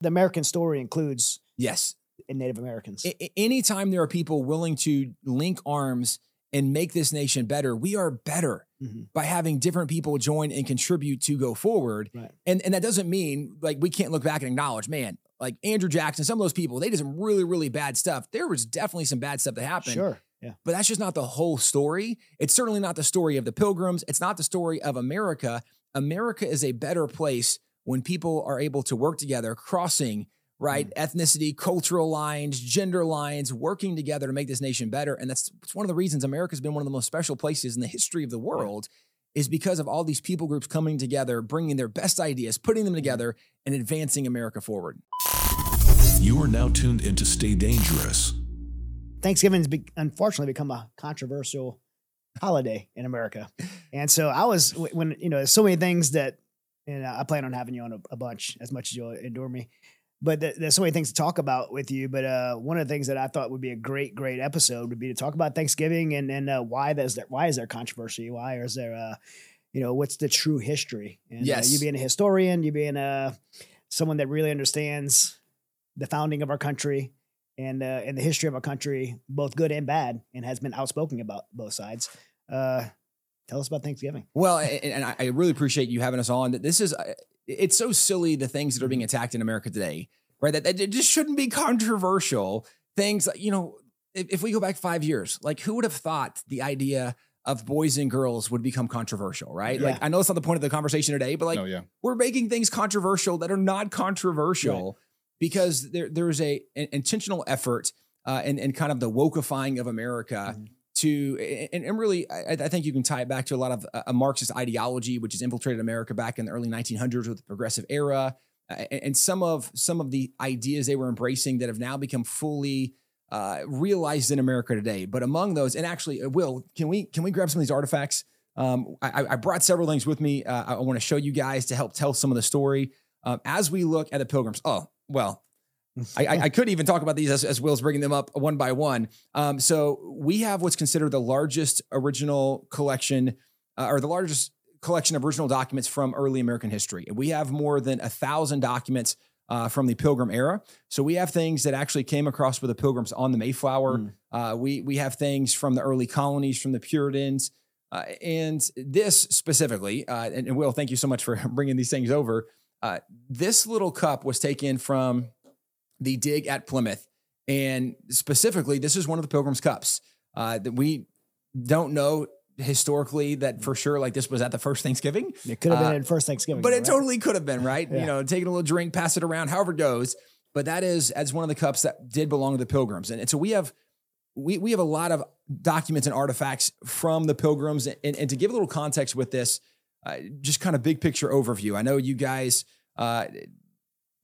the American story includes Yes. Native Americans. A- anytime there are people willing to link arms and make this nation better, we are better Mhm. by having different people join and contribute to go forward. Right. And and that doesn't mean like we can't look back and acknowledge, man, like Andrew Jackson, some of those people, they did some really, really bad stuff. There was definitely some bad stuff that happened. Sure. Yeah. But that's just not the whole story. It's certainly not the story of the pilgrims. It's not the story of America. America is a better place when people are able to work together, crossing right mm. ethnicity, cultural lines, gender lines, working together to make this nation better. And that's it's one of the reasons America's been one of the most special places in the history of the world. Is because of all these people groups coming together, bringing their best ideas, putting them mm-hmm. together, and advancing America forward. You are now tuned into Stay Dangerous. Thanksgiving's be- unfortunately become a controversial holiday in America. And so I was when you know so many things that and I plan on having you on a, a bunch as much as you'll endure me. But th- there's so many things to talk about with you. But uh, one of the things that I thought would be a great, great episode would be to talk about Thanksgiving and and uh, why there's there why is there controversy? Why is there uh, you know what's the true history? And uh, Yes. you being a historian, you being uh, someone that really understands the founding of our country and uh, and the history of our country, both good and bad, and has been outspoken about both sides. Tell us about Thanksgiving. Well, and, and I I really appreciate you having us on. This is, uh, it's so silly the things that are being attacked in America today, right? That, that it just shouldn't be controversial. Things, you know, if, if we go back five years, like who would have thought the idea of boys and girls would become controversial, right? Like I know it's not the point of the conversation today, but like oh yeah. we're making things controversial that are not controversial because there there's a an intentional effort uh, and and kind of the wokeifying of America Mhm. To and, and really I, I think you can tie it back to a lot of uh, a Marxist ideology which has infiltrated America back in the early 1900s with the progressive era and, and some of some of the ideas they were embracing that have now become fully uh, realized in America today. But among those, and actually, uh, Will, can we can we grab some of these artifacts? Um, I, I brought several things with me. Uh, I want to show you guys to help tell some of the story um, as we look at the pilgrims. Oh, well, I, I, I could even talk about these as, as Will's bringing them up one by one. Um, so we have what's considered the largest original collection, uh, or the largest collection of original documents from early American history. We have more than a thousand documents uh, from the Pilgrim era. So we have things that actually came across with the Pilgrims on the Mayflower. Mm. Uh, we we have things from the early colonies, from the Puritans. Uh, and this specifically, uh, and, and Will, thank you so much for bringing these things over. Uh, this little cup was taken from the dig at Plymouth. And specifically, this is one of the Pilgrim's Cups uh, that we don't know historically that for sure, like this was at the first Thanksgiving, It could have been Uh, in first Thanksgiving, but though, it right? totally could have been, right? Yeah. You know, taking a little drink, pass it around, however it goes. But that is as one of the cups that did belong to the Pilgrims. And, and so we have we we have a lot of documents and artifacts from the Pilgrims. And, and to give a little context with this, uh, just kind of big picture overview. I know you guys uh,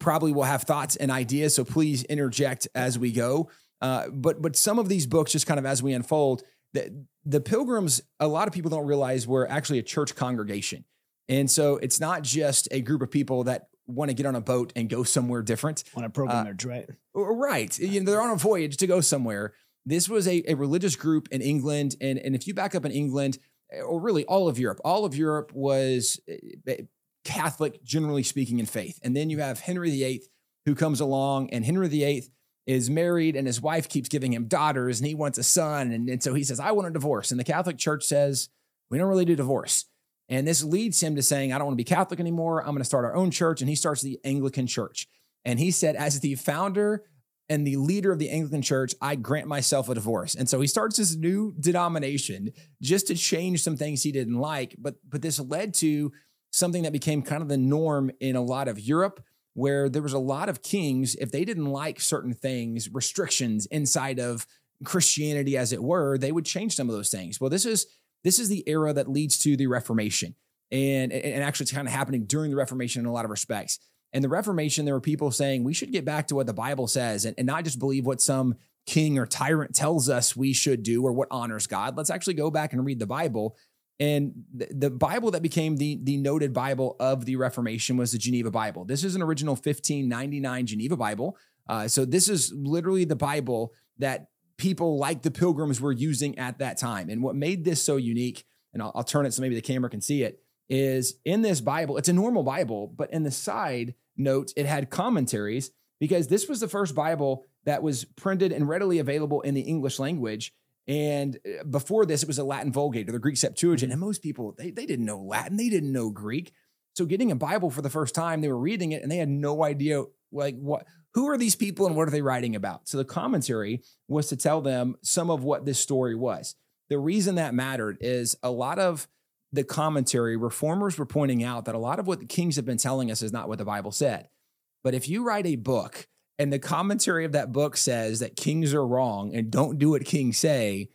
probably will have thoughts and ideas, so please interject as we go. Uh, but but some of these books, just kind of as we unfold, the, the Pilgrims, a lot of people don't realize were actually a church congregation. And so it's not just a group of people that want to get on a boat and go somewhere different. on a uh, pilgrimage, right? Right. You know, they're on a voyage to go somewhere. This was a, a religious group in England. And, and if you back up in England, or really all of Europe, all of Europe was eh, Catholic, generally speaking, in faith. And then you have Henry VIII who comes along, and Henry VIII is married, and his wife keeps giving him daughters, and he wants a son. And, and so he says, I want a divorce. And the Catholic Church says, we don't really do divorce. And this leads him to saying, I don't want to be Catholic anymore. I'm going to start our own church. And he starts the Anglican Church. And he said, as the founder and the leader of the Anglican Church, I grant myself a divorce. And so he starts this new denomination just to change some things he didn't like. But but this led to something that became kind of the norm in a lot of Europe, where there was a lot of kings, if they didn't like certain things, restrictions inside of Christianity, as it were, they would change some of those things. Well, this is this is the era that leads to the Reformation. And, and actually it's kind of happening during the Reformation in a lot of respects. And the Reformation, there were people saying we should get back to what the Bible says and, and not just believe what some king or tyrant tells us we should do or what honors God. Let's actually go back and read the Bible. And the, Bible that became the, the noted Bible of the Reformation was the Geneva Bible. This is an original 1599 Geneva Bible. Uh, so this is literally the Bible that people like the pilgrims were using at that time. And what made this so unique, and I'll, I'll turn it so maybe the camera can see it, is in this Bible, it's a normal Bible, but in the side, notes, it had commentaries because this was the first Bible that was printed and readily available in the English language. And uh, before this, it was a Latin Vulgate or the Greek Septuagint. And most people, they, they didn't know Latin, they didn't know Greek. So getting a Bible for the first time, they were reading it and they had no idea like what who are these people and what are they writing about? So the commentary was to tell them some of what this story was. The reason that mattered is a lot of the commentary, reformers were pointing out that a lot of what the kings have been telling us is not what the Bible said. But if you write a book and the commentary of that book says that kings are wrong and don't do what kings say,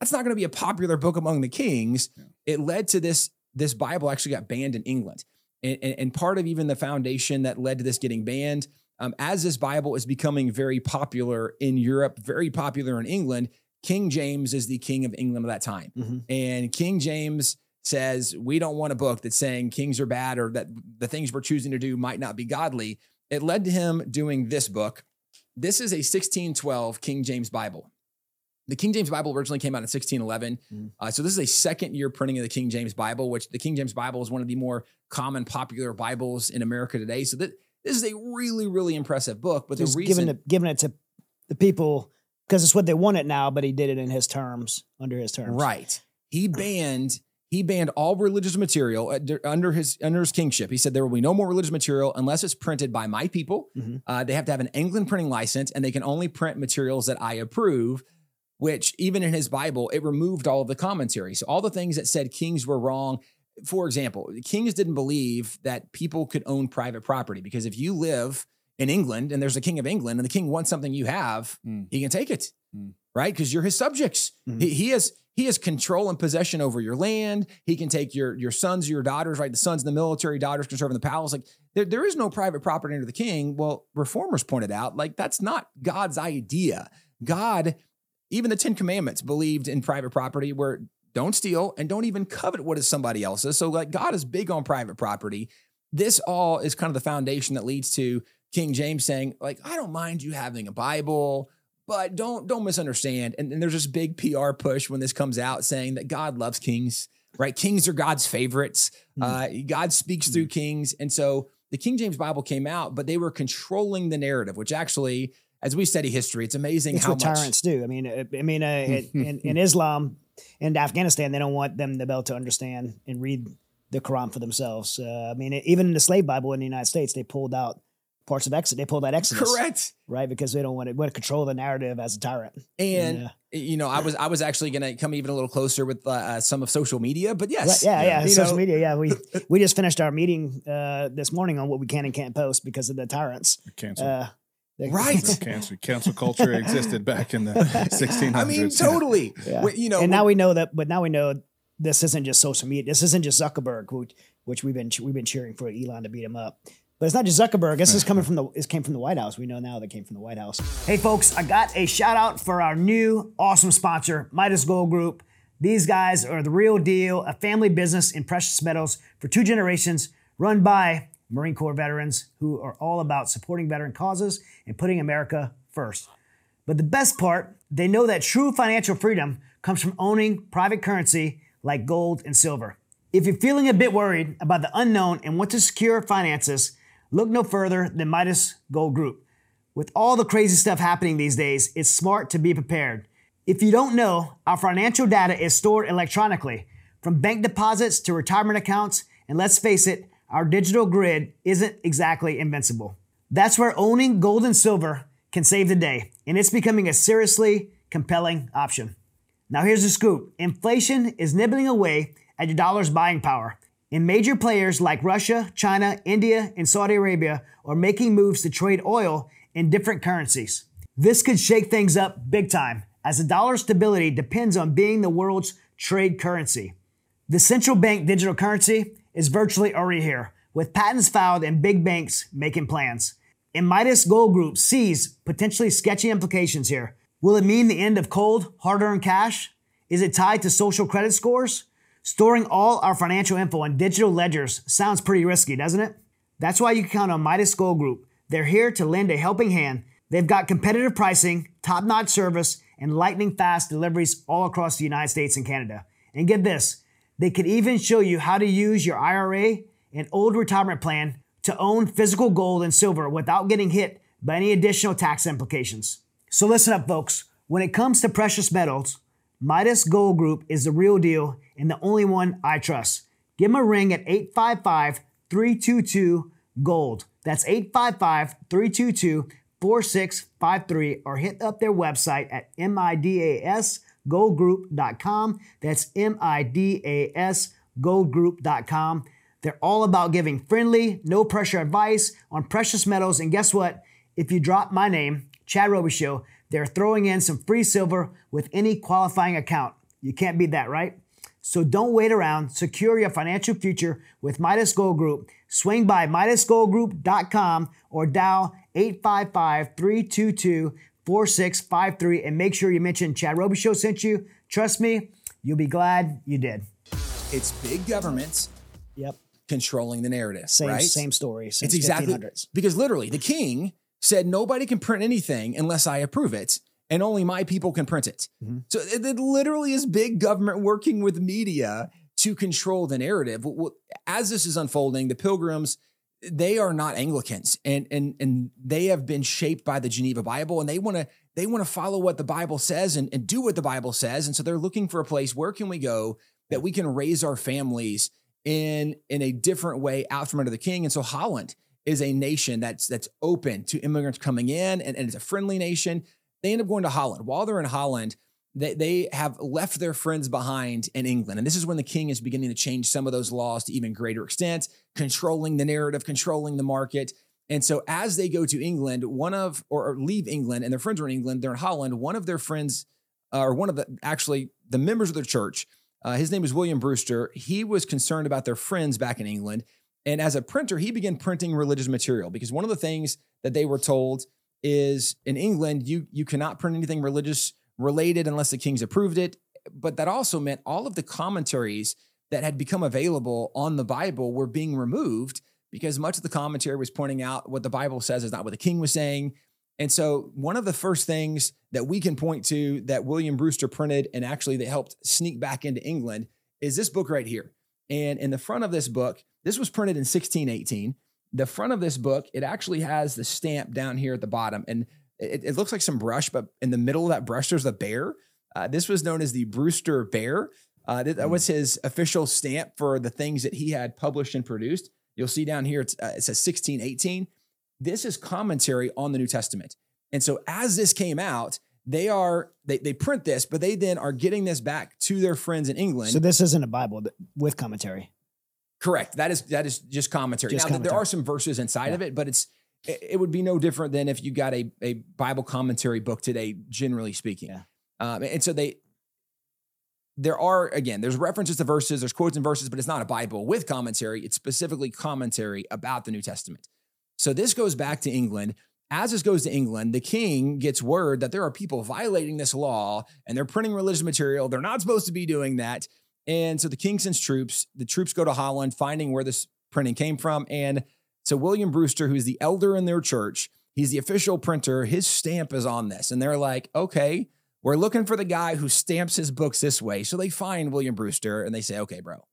that's not going to be a popular book among the kings. Yeah. It led to this this Bible actually got banned in England. And, and, and, part of even the foundation that led to this getting banned, um, as this Bible is becoming very popular in Europe, very popular in England, King James is the king of England at that time. Mm-hmm. And King James says, We don't want a book that's saying kings are bad or that the things we're choosing to do might not be godly. It led to him doing this book. This is a 1612 King James Bible. The King James Bible originally came out in 1611. Mm. Uh, so this is a second year printing of the King James Bible, which the King James Bible is one of the more common popular Bibles in America today. So that this is a really, really impressive book. But the reason giving it, giving it to the people because it's what they want it now, but he did it in his terms, under his terms. Right. He banned he banned all religious material under his under his kingship. He said there will be no more religious material unless it's printed by my people. Mm-hmm. Uh, they have to have an England printing license, and they can only print materials that I approve. Which even in his Bible, it removed all of the commentary. So all the things that said kings were wrong. For example, kings didn't believe that people could own private property because if you live in England and there's a king of England and the king wants something you have, mm. he can take it, mm. right? Because you're his subjects. Mm-hmm. He, he has he has control and possession over your land. He can take your your sons your daughters, right? The sons in the military, daughters can serve in the palace. Like there, there is no private property under the king. Well, reformers pointed out like that's not God's idea. God, even the Ten Commandments believed in private property where don't steal and don't even covet what is somebody else's. So like God is big on private property. This all is kind of the foundation that leads to King James saying, like, I don't mind you having a Bible, but don't don't misunderstand. And, and there's this big PR push when this comes out saying that God loves kings, right? Kings are God's favorites. Mm. Uh, God speaks mm. through kings. And so the King James Bible came out, but they were controlling the narrative, which actually, as we study history, it's amazing it's how what much tyrants do. I mean, I mean, uh, in, in Islam and Afghanistan, they don't want them to be able to understand and read the Quran for themselves. Uh, I mean, even in the slave Bible in the United States, they pulled out parts of Exodus. They pull that Exodus, correct? Right, because they don't want to, want to control the narrative as a tyrant. And yeah. you know, I was I was actually going to come even a little closer with uh, uh, some of social media, but yes, right, yeah, yeah, yeah. social know. media. Yeah, we we just finished our meeting uh, this morning on what we can and can't post because of the tyrants. Cancel. Uh, right. cancel, cancel culture existed back in the 1600s. I mean, totally. Yeah. you know, and now we know that, but now we know this isn't just social media. This isn't just Zuckerberg, which, which we've been we've been cheering for Elon to beat him up. But it's not just Zuckerberg. This is coming from the this came from the White House. We know now that came from the White House. Hey folks, I got a shout out for our new awesome sponsor, Midas Gold Group. These guys are the real deal, a family business in precious metals for two generations, run by Marine Corps veterans who are all about supporting veteran causes and putting America first. But the best part, they know that true financial freedom comes from owning private currency like gold and silver. If you're feeling a bit worried about the unknown and want to secure finances, Look no further than Midas Gold Group. With all the crazy stuff happening these days, it's smart to be prepared. If you don't know, our financial data is stored electronically, from bank deposits to retirement accounts, and let's face it, our digital grid isn't exactly invincible. That's where owning gold and silver can save the day, and it's becoming a seriously compelling option. Now, here's the scoop inflation is nibbling away at your dollar's buying power, and major players like Russia, China, India, and Saudi Arabia are making moves to trade oil in different currencies. This could shake things up big time, as the dollar stability depends on being the world's trade currency. The central bank digital currency is virtually already here, with patents filed and big banks making plans. And Midas Gold Group sees potentially sketchy implications here. Will it mean the end of cold, hard earned cash? Is it tied to social credit scores? Storing all our financial info on digital ledgers sounds pretty risky, doesn't it? That's why you can count on Midas Gold Group. They're here to lend a helping hand. They've got competitive pricing, top notch service, and lightning fast deliveries all across the United States and Canada. And get this, they could even show you how to use your IRA and old retirement plan to own physical gold and silver without getting hit by any additional tax implications. So listen up, folks. When it comes to precious metals, Midas Gold Group is the real deal and the only one I trust. Give them a ring at 855 322 Gold. That's 855 322 4653 or hit up their website at midasgoldgroup.com. That's midasgoldgroup.com. They're all about giving friendly, no pressure advice on precious metals. And guess what? If you drop my name, Chad Robichaux, they're throwing in some free silver with any qualifying account. You can't beat that, right? So don't wait around. Secure your financial future with Midas Gold Group. Swing by MidasGoldGroup.com or dial 855-322-4653 and make sure you mention Chad Robichaux sent you. Trust me, you'll be glad you did. It's big governments Yep. controlling the narrative, Same right? same story. Since It's exactly 1500s. because literally the king said nobody can print anything unless I approve it, and only my people can print it. Mhm. So it, it literally is big government working with media to control the narrative. As this is unfolding, the pilgrims they are not Anglicans, and and and they have been shaped by the Geneva Bible, and they want to they want to follow what the Bible says and, and do what the Bible says, and so they're looking for a place where can we go that we can raise our families in in a different way out from under the king. And so Holland is a nation that's that's open to immigrants coming in and, and it's a friendly nation. They end up going to Holland. While they're in Holland, they, they have left their friends behind in England. And this is when the king is beginning to change some of those laws to even greater extent, controlling the narrative, controlling the market. And so as they go to England, one of or, leave England and their friends are in England, they're in Holland, one of their friends, uh, or one of the actually the members of their church, uh, his name is William Brewster. He was concerned about their friends back in England. And as a printer, he began printing religious material because one of the things that they were told is in England, you, you cannot print anything religious related unless the king's approved it. But that also meant all of the commentaries that had become available on the Bible were being removed because much of the commentary was pointing out what the Bible says is not what the king was saying. And so, one of the first things that we can point to that William Brewster printed and actually that helped sneak back into England is this book right here. And in the front of this book, this was printed in 1618. The front of this book, it actually has the stamp down here at the bottom. And it, it looks like some brush, but in the middle of that brush, there's a bear. Uh, this was known as the Brewster Bear. Uh, that, that was his official stamp for the things that he had published and produced. You'll see down here, it's, uh, it says 1618 this is commentary on the New Testament. And so as this came out, they are they, they print this, but they then are getting this back to their friends in England. So this isn't a Bible with commentary. Correct. That is that is just commentary. Just now there are some verses inside of it, but it's it, it would be no different than if you got a a Bible commentary book today, generally speaking. Yeah. Um, and so they there are again there's references to verses, there's quotes and verses, but it's not a Bible with commentary. It's specifically commentary about the New Testament. So this goes back to England. As this goes to England, the king gets word that there are people violating this law and they're printing religious material. They're not supposed to be doing that. And so the king sends troops. The troops go to Holland, finding where this printing came from. And so William Brewster, who's the elder in their church, he's the official printer. His stamp is on this. And they're like, okay, we're looking for the guy who stamps his books this way. So they find William Brewster and they say, okay, bro,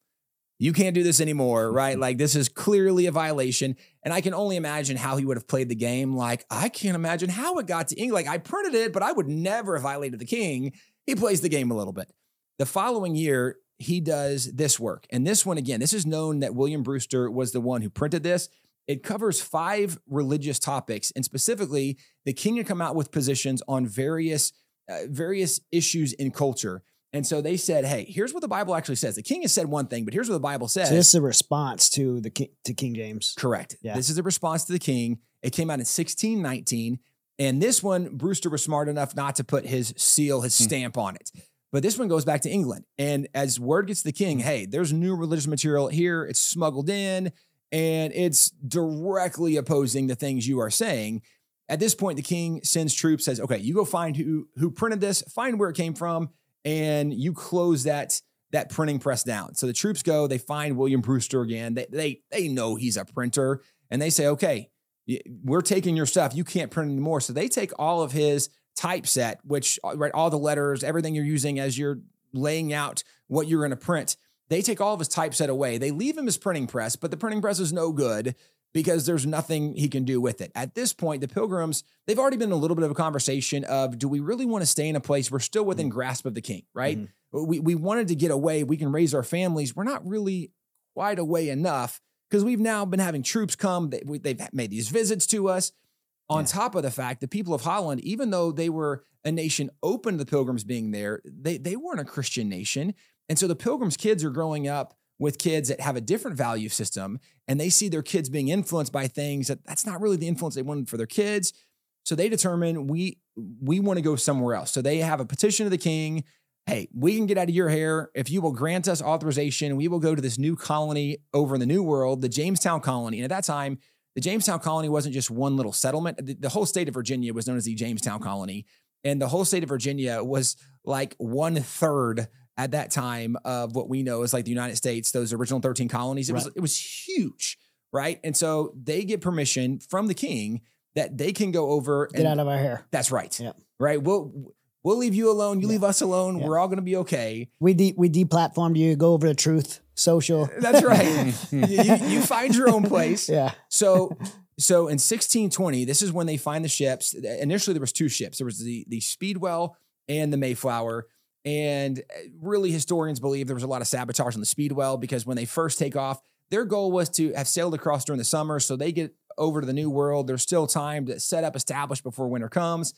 you can't do this anymore, right? Like this is clearly a violation. And I can only imagine how he would have played the game. Like, I can't imagine how it got to England. Like, I printed it, but I would never have violated the king. He plays the game a little bit. The following year, he does this work. And this one, again, this is known that William Brewster was the one who printed this. It covers five religious topics, and specifically, the king had come out with positions on various uh, various issues in culture. And so they said, "Hey, here's what the Bible actually says. The king has said one thing, but here's what the Bible says." So this is a response to the King, to King James. Correct. Yeah. This is a response to the king. It came out in 1619. And this one, Brewster was smart enough not to put his seal, his Hmm. stamp on it. But this one goes back to England. And as word gets to the king, mm. hey, there's new religious material here. It's smuggled in and it's directly opposing the things you are saying. At this point, the king sends troops, says, okay, you go find who who printed this, find where it came from, and you close that that printing press down. So the troops go, they find William Brewster again. They they they know he's a printer, and they say, okay, we're taking your stuff. You can't print anymore. So they take all of his typeset, which uh, right, all the letters, everything you're using as you're laying out what you're going to print. They take all of his typeset away. They leave him his printing press, but the printing press is no good because there's nothing he can do with it. At this point, the pilgrims, they've already been in a little bit of a conversation of do we really want to stay in a place we're still within grasp of the king, right? Mhm. We, we wanted to get away. We can raise our families. We're not really quite away enough because we've now been having troops come. They, they've made these visits to us. On Yeah. top of the fact, the people of Holland, even though they were a nation open to the pilgrims being there, they, they weren't a Christian nation. And so the pilgrims' kids are growing up with kids that have a different value system and they see their kids being influenced by things that that's not really the influence they wanted for their kids. So they determine we we want to go somewhere else. So they have a petition to the king. Hey, we can get out of your hair if you will grant us authorization. We will go to this new colony over in the New World, the Jamestown colony. And at that time, the Jamestown colony wasn't just one little settlement. The, the whole state of Virginia was known as the Jamestown mm-hmm. colony, and the whole state of Virginia was like one third at that time of what we know as like the United States, those original 13 colonies. It was it was huge, right? And so they get permission from the king that they can go over Get and out of our hair. that's right. Yep. Right. We'll we'll leave you alone. You Yeah. leave us alone. Yeah. We're all gonna be okay. We de- we deplatformed you. Go over to Truth Social. That's right. you, you, you find your own place. Yeah. So so in 1620, this is when they find the ships. Initially, there was two ships. There was the the Speedwell and the Mayflower. And uh, really, historians believe there was a lot of sabotage on the Speedwell because when they first take off, their goal was to have sailed across during the summer. So they get over to the New World. There's still time to set up, establish before winter comes.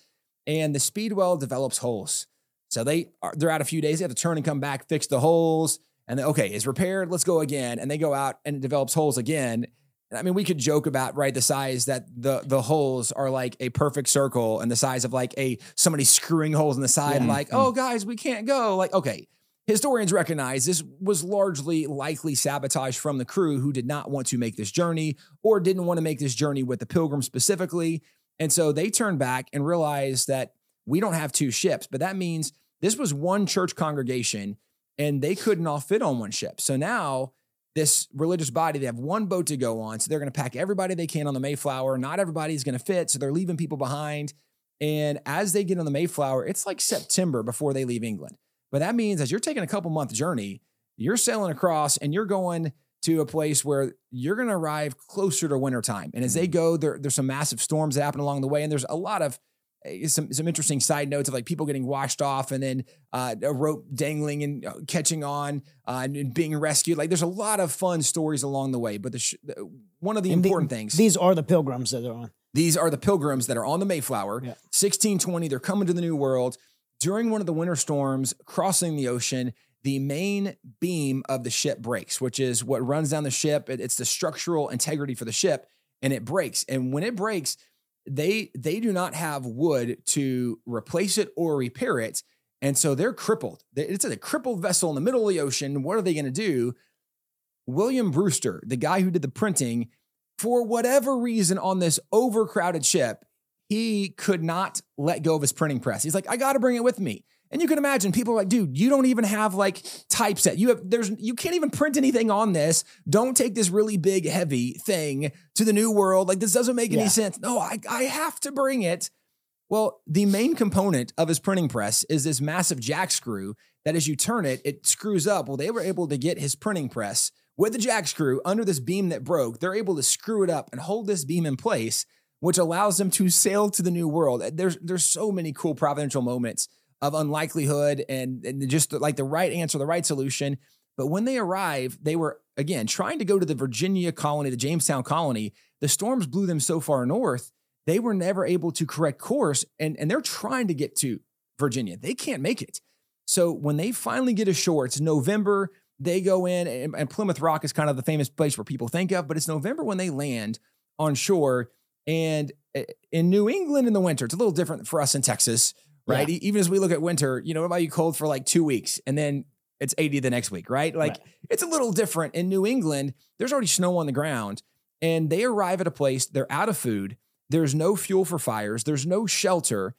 And the Speedwell develops holes. So they are they're out a few days. They have to turn and come back, fix the holes. And then, okay, it's repaired. Let's go again. And they go out and it develops holes again. I mean, we could joke about right the size that the the holes are like a perfect circle and the size of like a somebody screwing holes in the side, Yeah. like, oh guys, we can't go. Like, okay. Historians recognize this was largely likely sabotage from the crew who did not want to make this journey or didn't want to make this journey with the pilgrims specifically. And so they turned back and realized that we don't have two ships, but that means this was one church congregation and they couldn't all fit on one ship. So now this religious body, they have one boat to go on. So they're going to pack everybody they can on the Mayflower. Not everybody's going to fit. So they're leaving people behind. And as they get on the Mayflower, it's like September before they leave England. But that means as you're taking a couple month journey, you're sailing across and you're going to a place where you're going to arrive closer to wintertime. And as they go, there, there's some massive storms that happen along the way. And there's a lot of eh, some, some interesting side notes of like people getting washed off and then uh, a rope dangling and uh, catching on uh, and, and being rescued. Like there's a lot of fun stories along the way. But the, sh- the one of the And the- important things These are the pilgrims that are on. these are the pilgrims that are on the Mayflower. Yeah. 1620, they're coming to the New World. During one of the winter storms crossing the ocean, the main beam of the ship breaks, which is what runs down the ship. It- it's the structural integrity for the ship, and it breaks. And when it breaks, they they do not have wood to replace it or repair it, and so they're crippled. It's a crippled vessel in the middle of the ocean. What are they going to do? William Brewster, the guy who did the printing, for whatever reason on this overcrowded ship, he could not let go of his printing press. He's like, I got to bring it with me. And you can imagine people are like, dude, you don't even have like typeset. You have there's you can't even print anything on this. Don't take this really big, heavy thing to the new world. Like this doesn't make any sense. No, I, I have to bring it. Well, the main component of his printing press is this massive jack screw that as you turn it, it screws up. Well, they were able to get his printing press with the jack screw under this beam that broke. They're able to screw it up and hold this beam in place, which allows them to sail to the new world. There's there's so many cool providential moments of unlikelihood and, and just like the right answer, the right solution. But when they arrive, they were again trying to go to the Virginia colony, the Jamestown colony. The storms blew them so far north, they were never able to correct course, and, and they're trying to get to Virginia. They can't make it. So when they finally get ashore, it's November. They go in, and, and Plymouth Rock is kind of the famous place where people think of, but it's November when they land on shore. And uh, in New England in the winter, it's a little different for us in Texas, right? E- Even as we look at winter, you know, it might be cold for like two weeks and then it's 80 the next week, right? Like Right. it's a little different. In New England, there's already snow on the ground and they arrive at a place, they're out of food, there's no fuel for fires, there's no shelter.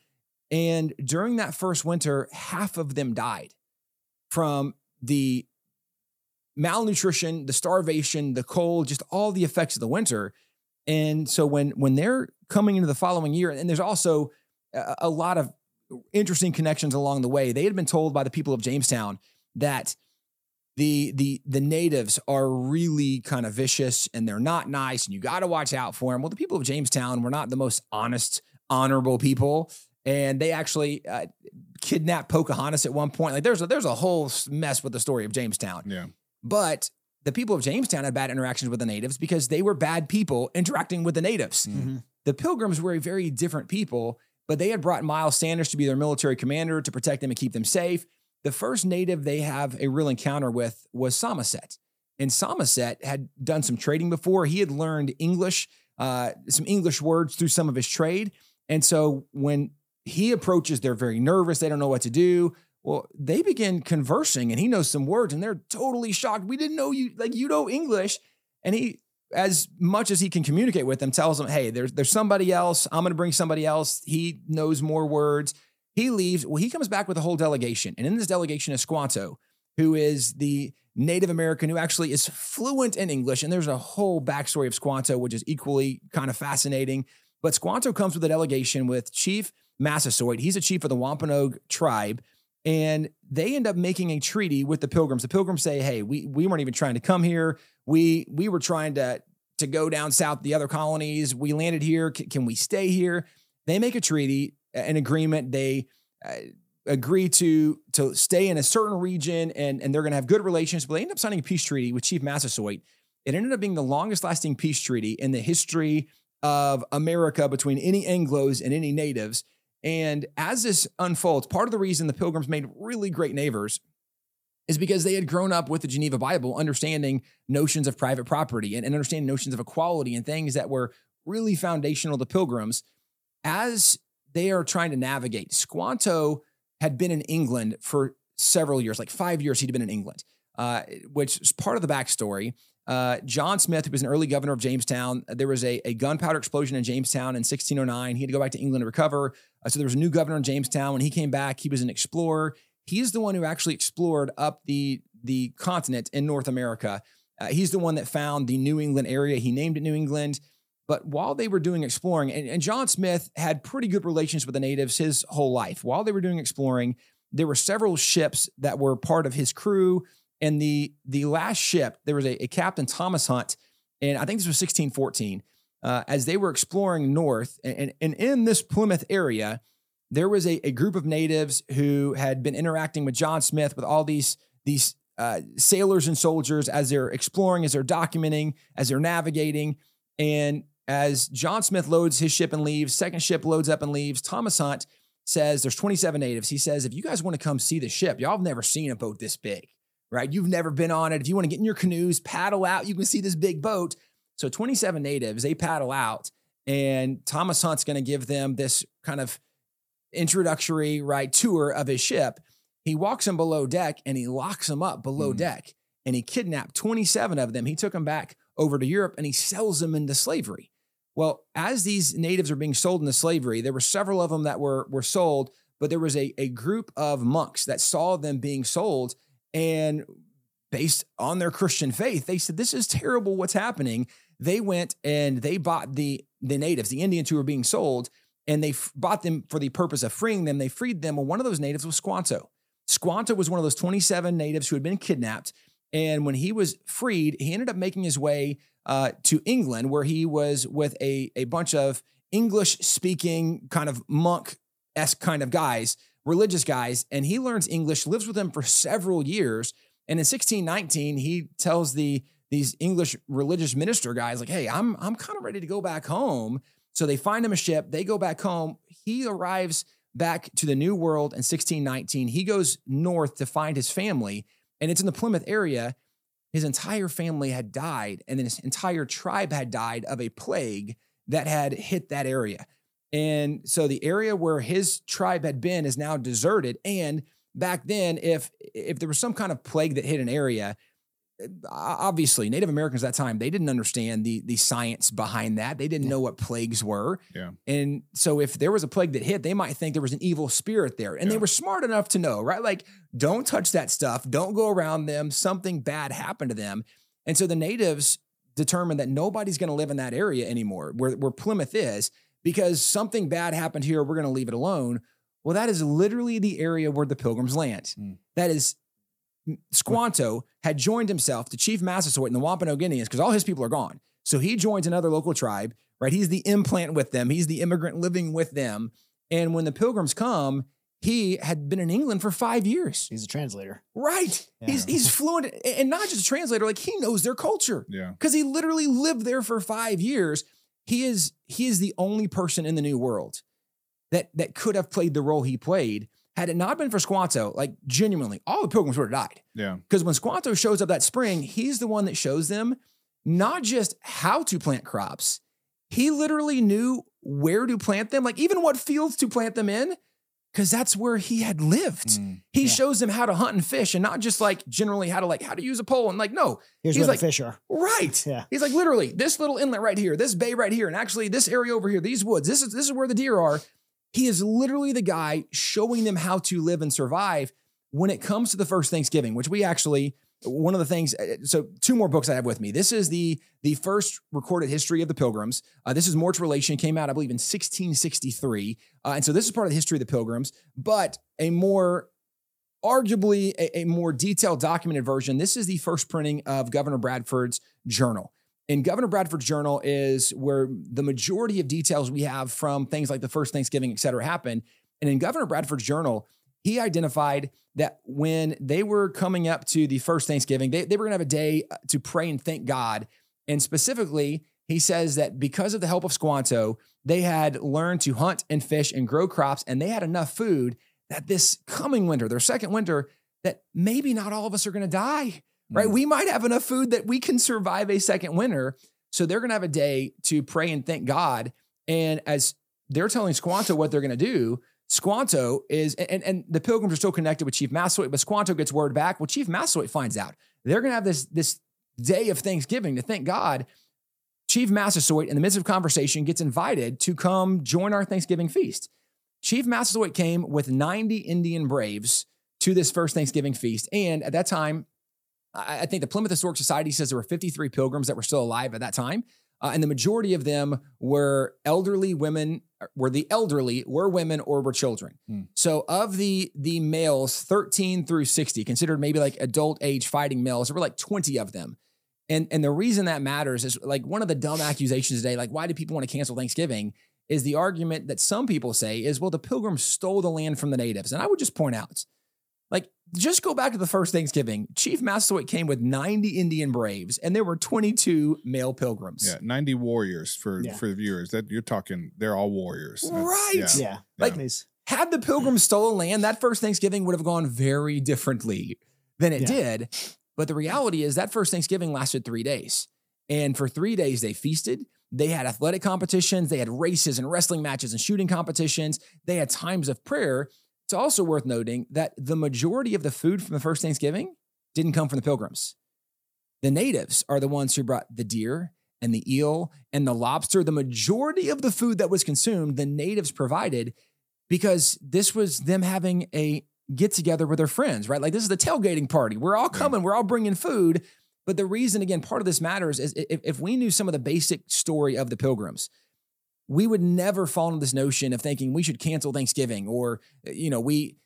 And during that first winter, half of them died from the malnutrition, the starvation, the cold, just all the effects of the winter. And so when when they're coming into the following year, and there's also a, a lot of interesting connections along the way. They had been told by the people of Jamestown that the the the natives are really kind of vicious and they're not nice and you got to watch out for them. Well, the people of Jamestown were not the most honest, honorable people, and they actually uh, kidnapped Pocahontas at one point. Like there's a, there's a whole mess with the story of Jamestown. Yeah. But the people of Jamestown had bad interactions with the natives because they were bad people interacting with the natives. Mhm. The Pilgrims were a very different people, but they had brought Miles Standish to be their military commander to protect them and keep them safe. The first native they have a real encounter with was Samoset. And Samoset had done some trading before. He had learned English, uh, some English words through some of his trade. And so when he approaches, they're very nervous. They don't know what to do. Well, they begin conversing and he knows some words and they're totally shocked. We didn't know you, like, you know English. And he, as much as he can communicate with them, tells them, hey, there's, there's somebody else. I'm going to bring somebody else. He knows more words. He leaves. Well, he comes back with a whole delegation. And in this delegation is Squanto, who is the Native American who actually is fluent in English. And there's a whole backstory of Squanto, which is equally kind of fascinating. But Squanto comes with a delegation with Chief Massasoit. He's a chief of the Wampanoag tribe. And they end up making a treaty with the Pilgrims. The Pilgrims say, "Hey, we we weren't even trying to come here. We we were trying to to go down south the other colonies. We landed here. C- can we stay here?" They make a treaty, an agreement. They uh, agree to to stay in a certain region, and and they're going to have good relations. But they end up signing a peace treaty with Chief Massasoit. It ended up being the longest lasting peace treaty in the history of America between any Anglos and any natives. And as this unfolds, part of the reason the Pilgrims made really great neighbors is because they had grown up with the Geneva Bible, understanding notions of private property and, and understanding notions of equality and things that were really foundational to Pilgrims. As they are trying to navigate, Squanto had been in England for several years, like five years, he'd been in England, uh, which is part of the backstory. Uh, John Smith, who was an early governor of Jamestown, there was a, a gunpowder explosion in Jamestown in 1609. He had to go back to England to recover. Uh, so there was a new governor in Jamestown. When he came back, he was an explorer. He's the one who actually explored up the the continent in North America. Uh, he's the one that found the New England area. He named it New England. But while they were doing exploring, and, and John Smith had pretty good relations with the natives his whole life. While they were doing exploring, there were several ships that were part of his crew. And the the last ship, there was a, a Captain Thomas Hunt, and I think this was 1614. Uh, as they were exploring north, and, and, in this Plymouth area, there was a, a group of natives who had been interacting with John Smith with all these these uh, sailors and soldiers as they're exploring, as they're documenting, as they're navigating, and as John Smith loads his ship and leaves, second ship loads up and leaves. Thomas Hunt says there's 27 natives. He says if you guys want to come see the ship, y'all have never seen a boat this big, right? You've never been on it. If you want to get in your canoes, paddle out, you can see this big boat. So 27 natives, they paddle out, and Thomas Hunt's going to give them this kind of introductory right tour of his ship. He walks them below deck and he locks them up below Hmm. deck, and he kidnapped 27 of them. He took them back over to Europe and he sells them into slavery. Well, as these natives are being sold into slavery, there were several of them that were were sold, but there was a, a group of monks that saw them being sold and based on their Christian faith, they said, This is terrible what's happening. They went and they bought the the natives, the Indians who were being sold, and they f- bought them for the purpose of freeing them. They freed them. Well, one of those natives was Squanto. Squanto was one of those 27 natives who had been kidnapped. And when he was freed, he ended up making his way uh, to England, where he was with a, a bunch of English speaking kind of monk esque kind of guys, religious guys. And he learns English, lives with them for several years. And in 1619, he tells the these English religious minister guys, like, hey, I'm I'm kind of ready to go back home. So they find him a ship, they go back home. He arrives back to the New World in 1619. He goes north to find his family, and it's in the Plymouth area. His entire family had died, and then his entire tribe had died of a plague that had hit that area. And so the area where his tribe had been is now deserted. And back then, if if there was some kind of plague that hit an area, obviously Native Americans at that time they didn't understand the the science behind that. They didn't know what plagues were. Yeah. And so if there was a plague that hit, they might think there was an evil spirit there. And they were smart enough to know, right? Like don't touch that stuff. Don't go around them. Something bad happened to them. And so the natives determined that nobody's going to live in that area anymore where where Plymouth is because something bad happened here, we're going to leave it alone. Well, that is literally the area where the pilgrims land. Mm. That is Squanto had joined himself to Chief Massasoit and the Wampanoag Indians because all his people are gone. So he joins another local tribe, right? He's the implant with them, he's the immigrant living with them. And when the pilgrims come, he had been in England for five years. He's a translator. Right. Yeah. He's he's fluent and not just a translator, like he knows their culture Yeah. because he literally lived there for five years. He is he is the only person in the new world that that could have played the role he played had it not been for Squanto. Like genuinely, all the pilgrims would have died Yeah. because when Squanto shows up that spring, he's the one that shows them not just how to plant crops. He literally knew where to plant them, like even what fields to plant them in, because that's where he had lived. Mm. He Yeah. shows them how to hunt and fish, and not just like generally how to like how to use a pole and like no, Here's He's where like- the fish are. Right. Yeah. He's like literally this little inlet right here, this bay right here, and actually this area over here, these woods. This is this is where the deer are. He is literally the guy showing them how to live and survive when it comes to the first Thanksgiving, which we actually one of the things. uh, So two more books I have with me. This is the the first recorded history of the Pilgrims. Uh, this is Mourt's Relation came out, I believe, in 1663, uh, and so this is part of the history of the Pilgrims, but a more arguably a, a more detailed documented version. This is the first printing of Governor Bradford's journal. And Governor Bradford's journal is where the majority of details we have from things like the first Thanksgiving, et cetera, happen. And in Governor Bradford's journal, he identified that when they were coming up to the first Thanksgiving, they, they were going to have a day uh, to pray and thank God. And specifically, he says that because of the help of Squanto, they had learned to hunt and fish and grow crops, and they had enough food that this coming winter, their second winter, that maybe not all of us are going to die, right? Mm. We might have enough food that we can survive a second winter. So they're going to have a day to pray and thank God. And as they're telling Squanto what they're going to do, Squanto is, and, and the pilgrims are still connected with Chief Massasoit, but Squanto gets word back. Well, Chief Massasoit finds out they're going to have this, this day of Thanksgiving to thank God. Chief Massasoit, in the midst of conversation, gets invited to come join our Thanksgiving feast. Chief Massasoit came with 90 Indian braves to this first Thanksgiving feast. And at that time, I I think the Plymouth Historic Society says there were 53 pilgrims that were still alive at that time. Uh, and the majority of them were elderly women, were the elderly, were women or were children. Hmm. So of the the males 13 through 60, considered maybe like adult age fighting males, there were like 20 of them. And and the reason that matters is like one of the dumb accusations today, like why do people want to cancel Thanksgiving? Is the argument that some people say is, well, the pilgrims stole the land from the natives. And I would just point out, like, just go back to the first Thanksgiving. Chief Massasoit came with 90 Indian braves, and there were 22 male pilgrims. Yeah. 90 warriors for Yeah. for the viewers. That you're talking they're all warriors. Right. Yeah. Yeah. Like- These- Had the pilgrims stolen land, that first Thanksgiving would have gone very differently than it Yeah. did. But the reality is that first Thanksgiving lasted three days. And for three days, they feasted. They had athletic competitions. They had races and wrestling matches and shooting competitions. They had times of prayer. It's also worth noting that the majority of the food from the first Thanksgiving didn't come from the pilgrims. The natives are the ones who brought the deer and the eel and the lobster. The majority of the food that was consumed, the natives provided because this was them having a get together with their friends, right? Like this is the tailgating party. We're all Yeah. coming, we're all bringing food. But the reason, again, part of this matters is if, if we knew some of the basic story of the pilgrims, we would never fall into this notion of thinking we should cancel Thanksgiving or, uh, you know, we,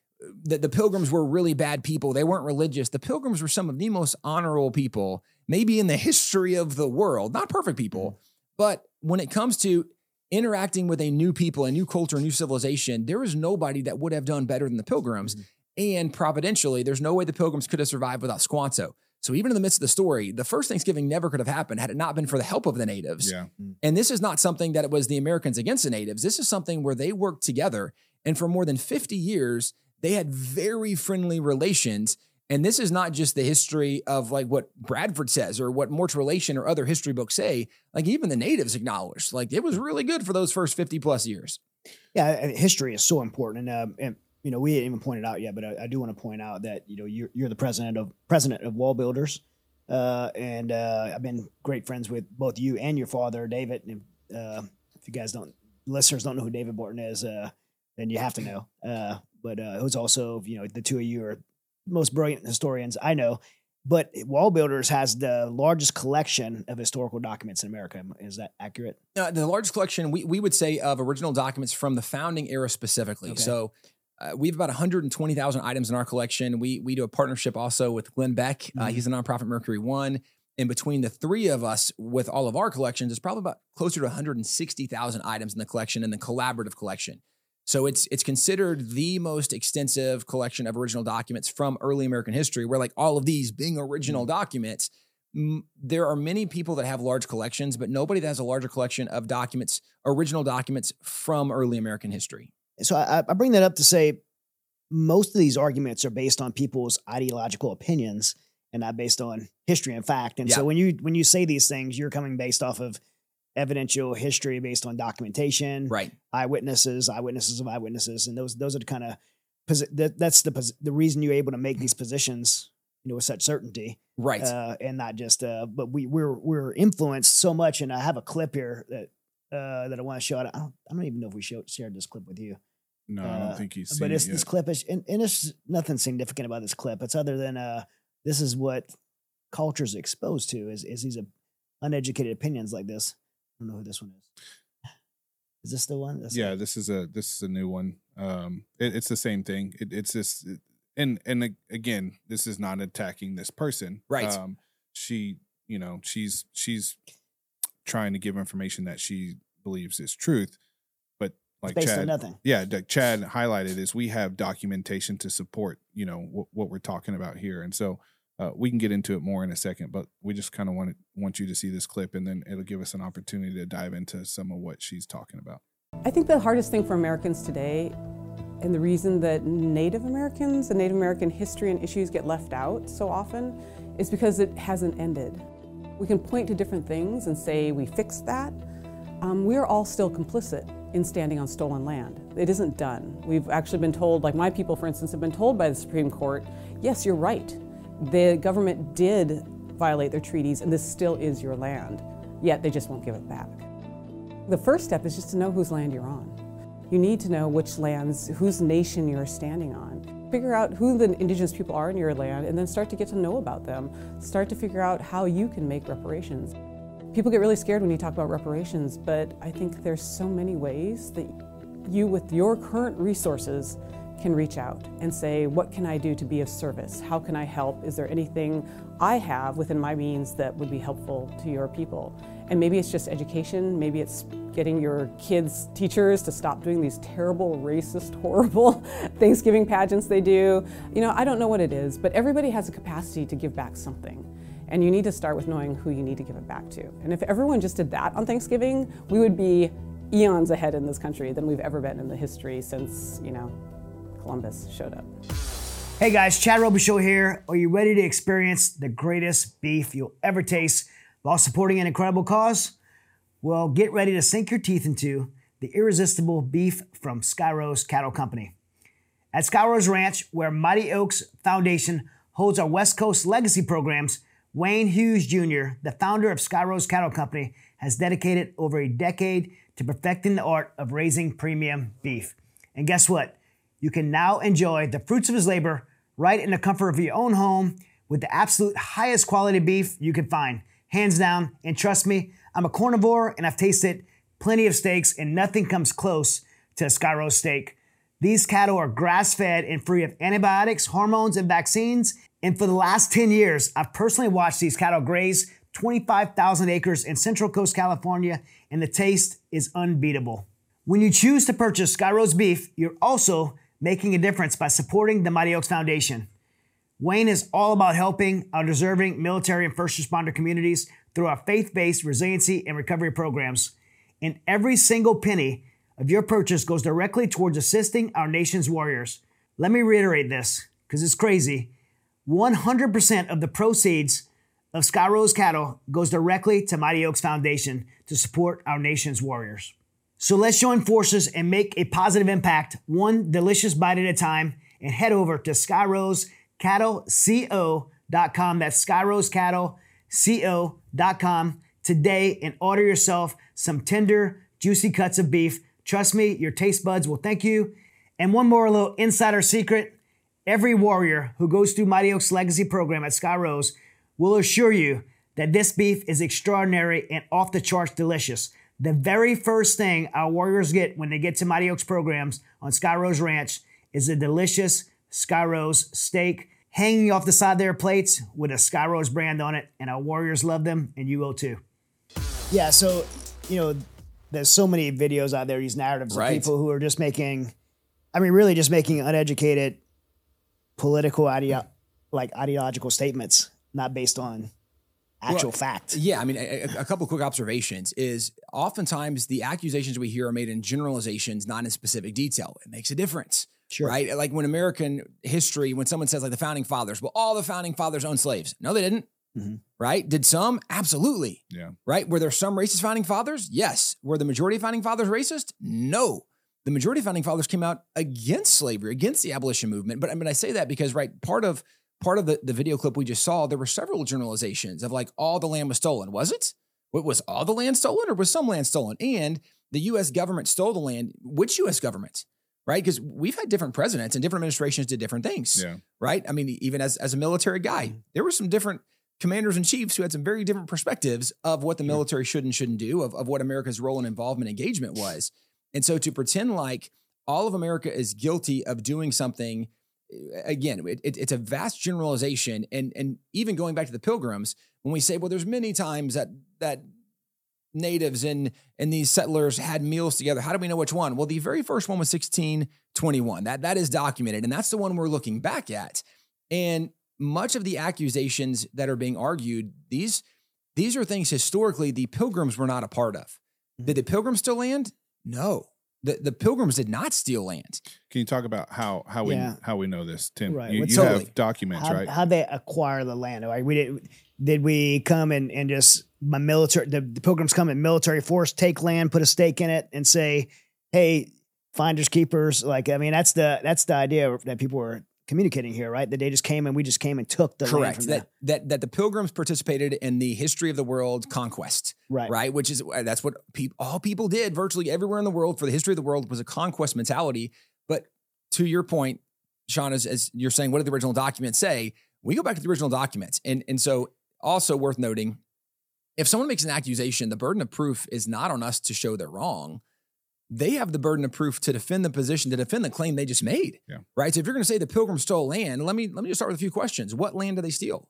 that the pilgrims were really bad people. They weren't religious. The pilgrims were some of the most honorable people, maybe in the history of the world. Not perfect people, mm-hmm. but when it comes to interacting with a new people, a new culture, a new civilization, there is nobody that would have done better than the pilgrims. Mm-hmm. And providentially, there's no way the pilgrims could have survived without Squanto. So even in the midst of the story, the first Thanksgiving never could have happened had it not been for the help of the natives. Yeah. And this is not something that it was the Americans against the natives. This is something where they worked together. And for more than 50 years, they had very friendly relations. And this is not just the history of like what Bradford says or what Mourt's Relation or other history books say. Like even the natives acknowledged, like it was really good for those first 50 plus years. yeah, history is so important, and um, and you know we didn't even point it out yet, but I, I do want to point out that you know you're you're the president of president of WallBuilders, uh, and uh, I've been great friends with both you and your father, David. And uh, if you guys don't, listeners don't know who David Barton is, uh, then you have to know. Uh, but uh, who's also you know the two of you are most brilliant historians I know. But WallBuilders has the largest collection of historical documents in America. Is that accurate? Uh, the largest collection we, we would say of original documents from the founding era specifically. Okay. So Uh, we have about 120,000 items in our collection. We we do a partnership also with Glenn Beck. Uh, Mhm. he's a nonprofit Mercury One. And between the three of us, with all of our collections, it's probably about closer to 160,000 items in the collection and the collaborative collection. So it's it's considered the most extensive collection of original documents from early American history. Where like all of these being original documents, m- there are many people that have large collections, but nobody that has a larger collection of documents, original documents from early American history. So I, I bring that up to say most of these arguments are based on people's ideological opinions and not based on history and fact. And so when you when you say these things, you're coming based off of evidential history based on documentation, Right. eyewitnesses, eyewitnesses of eyewitnesses, and those those are the kind of that, that's the the reason you're able to make these positions, you know, with such certainty, Right. uh, and not just. Uh, but we we're we're influenced so much, and I have a clip here that uh, that I want to show. I don't, I don't even know if we showed, shared this clip with you No, I Uh, don't think he's seen but it it's yet. this clip is and, and it's nothing significant about this clip. It's other than uh this is what culture's exposed to is is these uh, uneducated opinions like this. I don't know who this one is. Is this the one? That's yeah, this is a this is a new one. Um, it, it's the same thing. It, it's just, and and again, this is not attacking this person. Right. Um, she, you know, she's she's trying to give information that she believes is truth, like based Chad, on nothing. yeah, like Chad highlighted is we have documentation to support, you know, what, what we're talking about here, and so. Uh, we can get into it more in a second, but we just kind of want want you to see this clip, and then it'll give us an opportunity to dive into some of what she's talking about. I think the hardest thing for Americans today, and the reason that Native Americans and Native American history and issues get left out so often, is because it hasn't ended. We can point to different things and say we fixed that. Um, we're all still complicit in standing on stolen land. It isn't done. We've actually been told, like my people, for instance, have been told by the Supreme Court, yes, you're right. The government did violate their treaties, and this still is your land, yet they just won't give it back. The first step is just to know whose land you're on. You need to know which lands, whose nation you're standing on. Figure out who the indigenous people are in your land and then start to get to know about them. Start to figure out how you can make reparations. People get really scared when you talk about reparations, but I think there's so many ways that you, with your current resources, can reach out and say, What can I do to be of service? How can I help? Is there anything I have within my means that would be helpful to your people? And maybe it's just education, maybe it's getting your kids' teachers to stop doing these terrible, racist, horrible Thanksgiving pageants they do. You know, I don't know what it is, but everybody has a capacity to give back something. And you need to start with knowing who you need to give it back to. And if everyone just did that on Thanksgiving, we would be eons ahead in this country than we've ever been in the history since, you know, Columbus showed up. Hey guys, Chad Show here. Are you ready to experience the greatest beef you'll ever taste while supporting an incredible cause? Well, get ready to sink your teeth into the irresistible beef from SkyRose Cattle Company. At SkyRose Ranch, where Mighty Oaks Foundation holds our West Coast legacy programs, Wayne Hughes Jr., the founder of SkyRose Cattle Company, has dedicated over a decade to perfecting the art of raising premium beef. And guess what? You can now enjoy the fruits of his labor right in the comfort of your own home with the absolute highest quality beef you can find, hands down. And trust me, I'm a carnivore and I've tasted plenty of steaks, and nothing comes close to a SkyRose steak. These cattle are grass fed and free of antibiotics, hormones, and vaccines. And for the last 10 years, I've personally watched these cattle graze 25,000 acres in Central Coast, California, and the taste is unbeatable. When you choose to purchase SkyRose beef, you're also making a difference by supporting the Mighty Oaks Foundation. Wayne is all about helping our deserving military and first responder communities through our faith based resiliency and recovery programs. And every single penny of your purchase goes directly towards assisting our nation's warriors. Let me reiterate this because it's crazy. 100% of the proceeds of SkyRose cattle goes directly to Mighty Oaks Foundation to support our nation's warriors. So let's join forces and make a positive impact, one delicious bite at a time, and head over to SkyroseCattleCO.com. That's SkyroseCattleCO.com today and order yourself some tender, juicy cuts of beef. Trust me, your taste buds will thank you. And one more little insider secret every warrior who goes through Mighty Oaks Legacy Program at Sky Rose will assure you that this beef is extraordinary and off the charts delicious. The very first thing our warriors get when they get to Mighty Oaks programs on Sky Rose Ranch is a delicious Sky Rose steak hanging off the side of their plates with a Sky Rose brand on it, and our Warriors love them, and you will too. Yeah, so, you know, there's so many videos out there, these narratives Right. of people who are just making, I mean, really just making uneducated political ideo- like ideological statements, not based on actual Well, fact. Yeah, I mean, a, a- a couple quick observations is oftentimes the accusations we hear are made in generalizations, not in specific detail. It makes a difference. Sure. Right? Like when American history, when someone says like the founding fathers, well, all the founding fathers owned slaves. No, they didn't. Mhm. Right? Did some? Absolutely. Yeah. Right? Were there some racist founding fathers? Yes. Were the majority of founding fathers racist? No. The majority of founding fathers came out against slavery, against the abolition movement. But I mean, I say that because, right, part of part of the, the video clip we just saw, there were several generalizations of like all the land was stolen. Was it? What was all the land stolen or was some land stolen? And the US government stole the land. Which US government? Right? Because we've had different presidents and different administrations did different things Yeah. right? I mean, even as, as a military guy, mm-hmm. there were some different commanders and chiefs who had some very different perspectives of what the military should and shouldn't do, of, of what America's role and involvement engagement was. And so to pretend like all of America is guilty of doing something, again, it, it- it's a vast generalization. And, and even going back to the pilgrims, when we say, well, there's many times that that natives and and these settlers had meals together. How do we know which one? Well, the very first one was 1621. That that is documented, and that's the one we're looking back at. And much of the accusations that are being argued, these these are things historically the pilgrims were not a part of. Did mm-hmm. the pilgrims steal land? No. The, the pilgrims did not steal land. Can you talk about how how we Yeah. how we know this, Tim? Right. You, Well, you totally. have documents, how, right? How'd they acquire the land? Like we did, did we come and, and just my military, the, the pilgrims come in military force, take land, put a stake in it, and say, "Hey, finders keepers." Like I mean, that's the that's the idea that people were communicating here, right? That they just came and we just came and took the Correct. That, them. that that the pilgrims participated in the history of the world conquest. Right. right? Which is uh, that's what all people did virtually everywhere in the world for the history of the world was a conquest mentality. But to your point, Sean, as, as you're saying, what did the original documents say? We go back to the original documents, and and so also worth noting, if someone makes an accusation, the burden of proof is not on us to show they're wrong. They have the burden of proof to defend the position, to defend the claim they just made. Yeah. Right. So if you're going to say the pilgrims stole land, let me let me just start with a few questions. What land do they steal?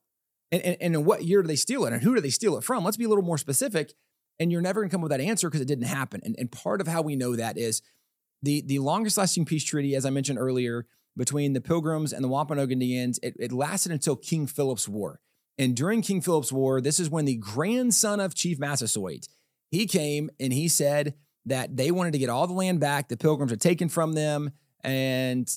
And, and, and in what year do they steal it? And who do they steal it from? Let's be a little more specific. And you're never going to come up with that answer because it didn't happen. And, and part of how we know that is the, the longest lasting peace treaty, as I mentioned earlier, between the Pilgrims and the Wampanoag Indians, it, it lasted until King Philip's War. And during King Philip's War, this is when the grandson of Chief Massasoit, he came and he said that they wanted to get all the land back the Pilgrims had taken from them. And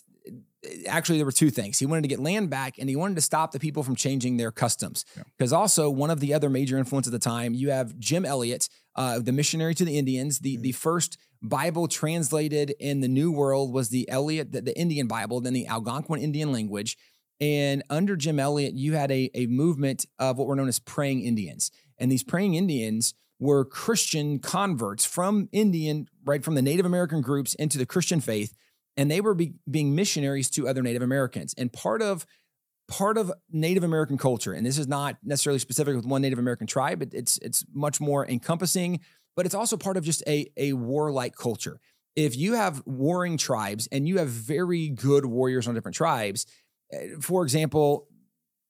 actually there were two things. He wanted to get land back and he wanted to stop the people from changing their customs. Yeah. because also one of the other major influence at the time you have John Eliot uh, the missionary to the indians. The, the first bible translated in the new world was the Eliot the, the indian bible then the algonquin indian language. And under John Eliot you had a, a movement of what were known as praying indians. And these praying indians were christian converts from indian right from the native american groups into the christian faith and they were be, being missionaries to other Native Americans. And part of part of Native American culture, and this is not necessarily specific with one Native American tribe, but it's it's much more encompassing. But it's also part of just a a warlike culture. If you have warring tribes and you have very good warriors on different tribes, eh, for example.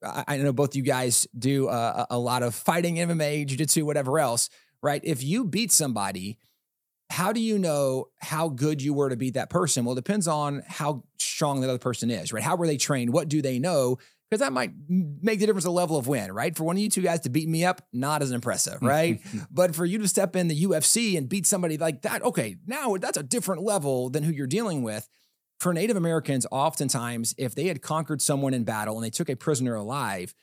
I know both you guys do uh, a a lot of fighting, MMA, jiu-jitsu, whatever else, right? If you beat somebody, how do you know how good you were to beat that person? Well, it depends on how strong the other person is, right? How were they trained? What do they know? Because that might make the difference of level of win, right? For one of you two guys to beat me up, not as impressive, right? but for you to step in the UFC and beat somebody like that, okay, now that's a different level than who you're dealing with. For Native Americans, oftentimes, if they had conquered someone in battle and they took a prisoner alive,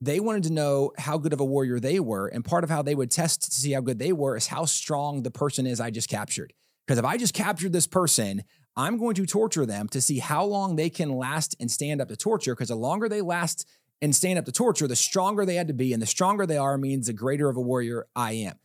they wanted to know how good of a warrior they were. And part of how they would test to see how good they were is how strong the person is I just captured. Because if I just captured this person, I'm going to torture them to see how long they can last and stand up to torture. Because the longer they last and stand up to torture, the stronger they had to be. And the stronger they are means the greater of a warrior I am.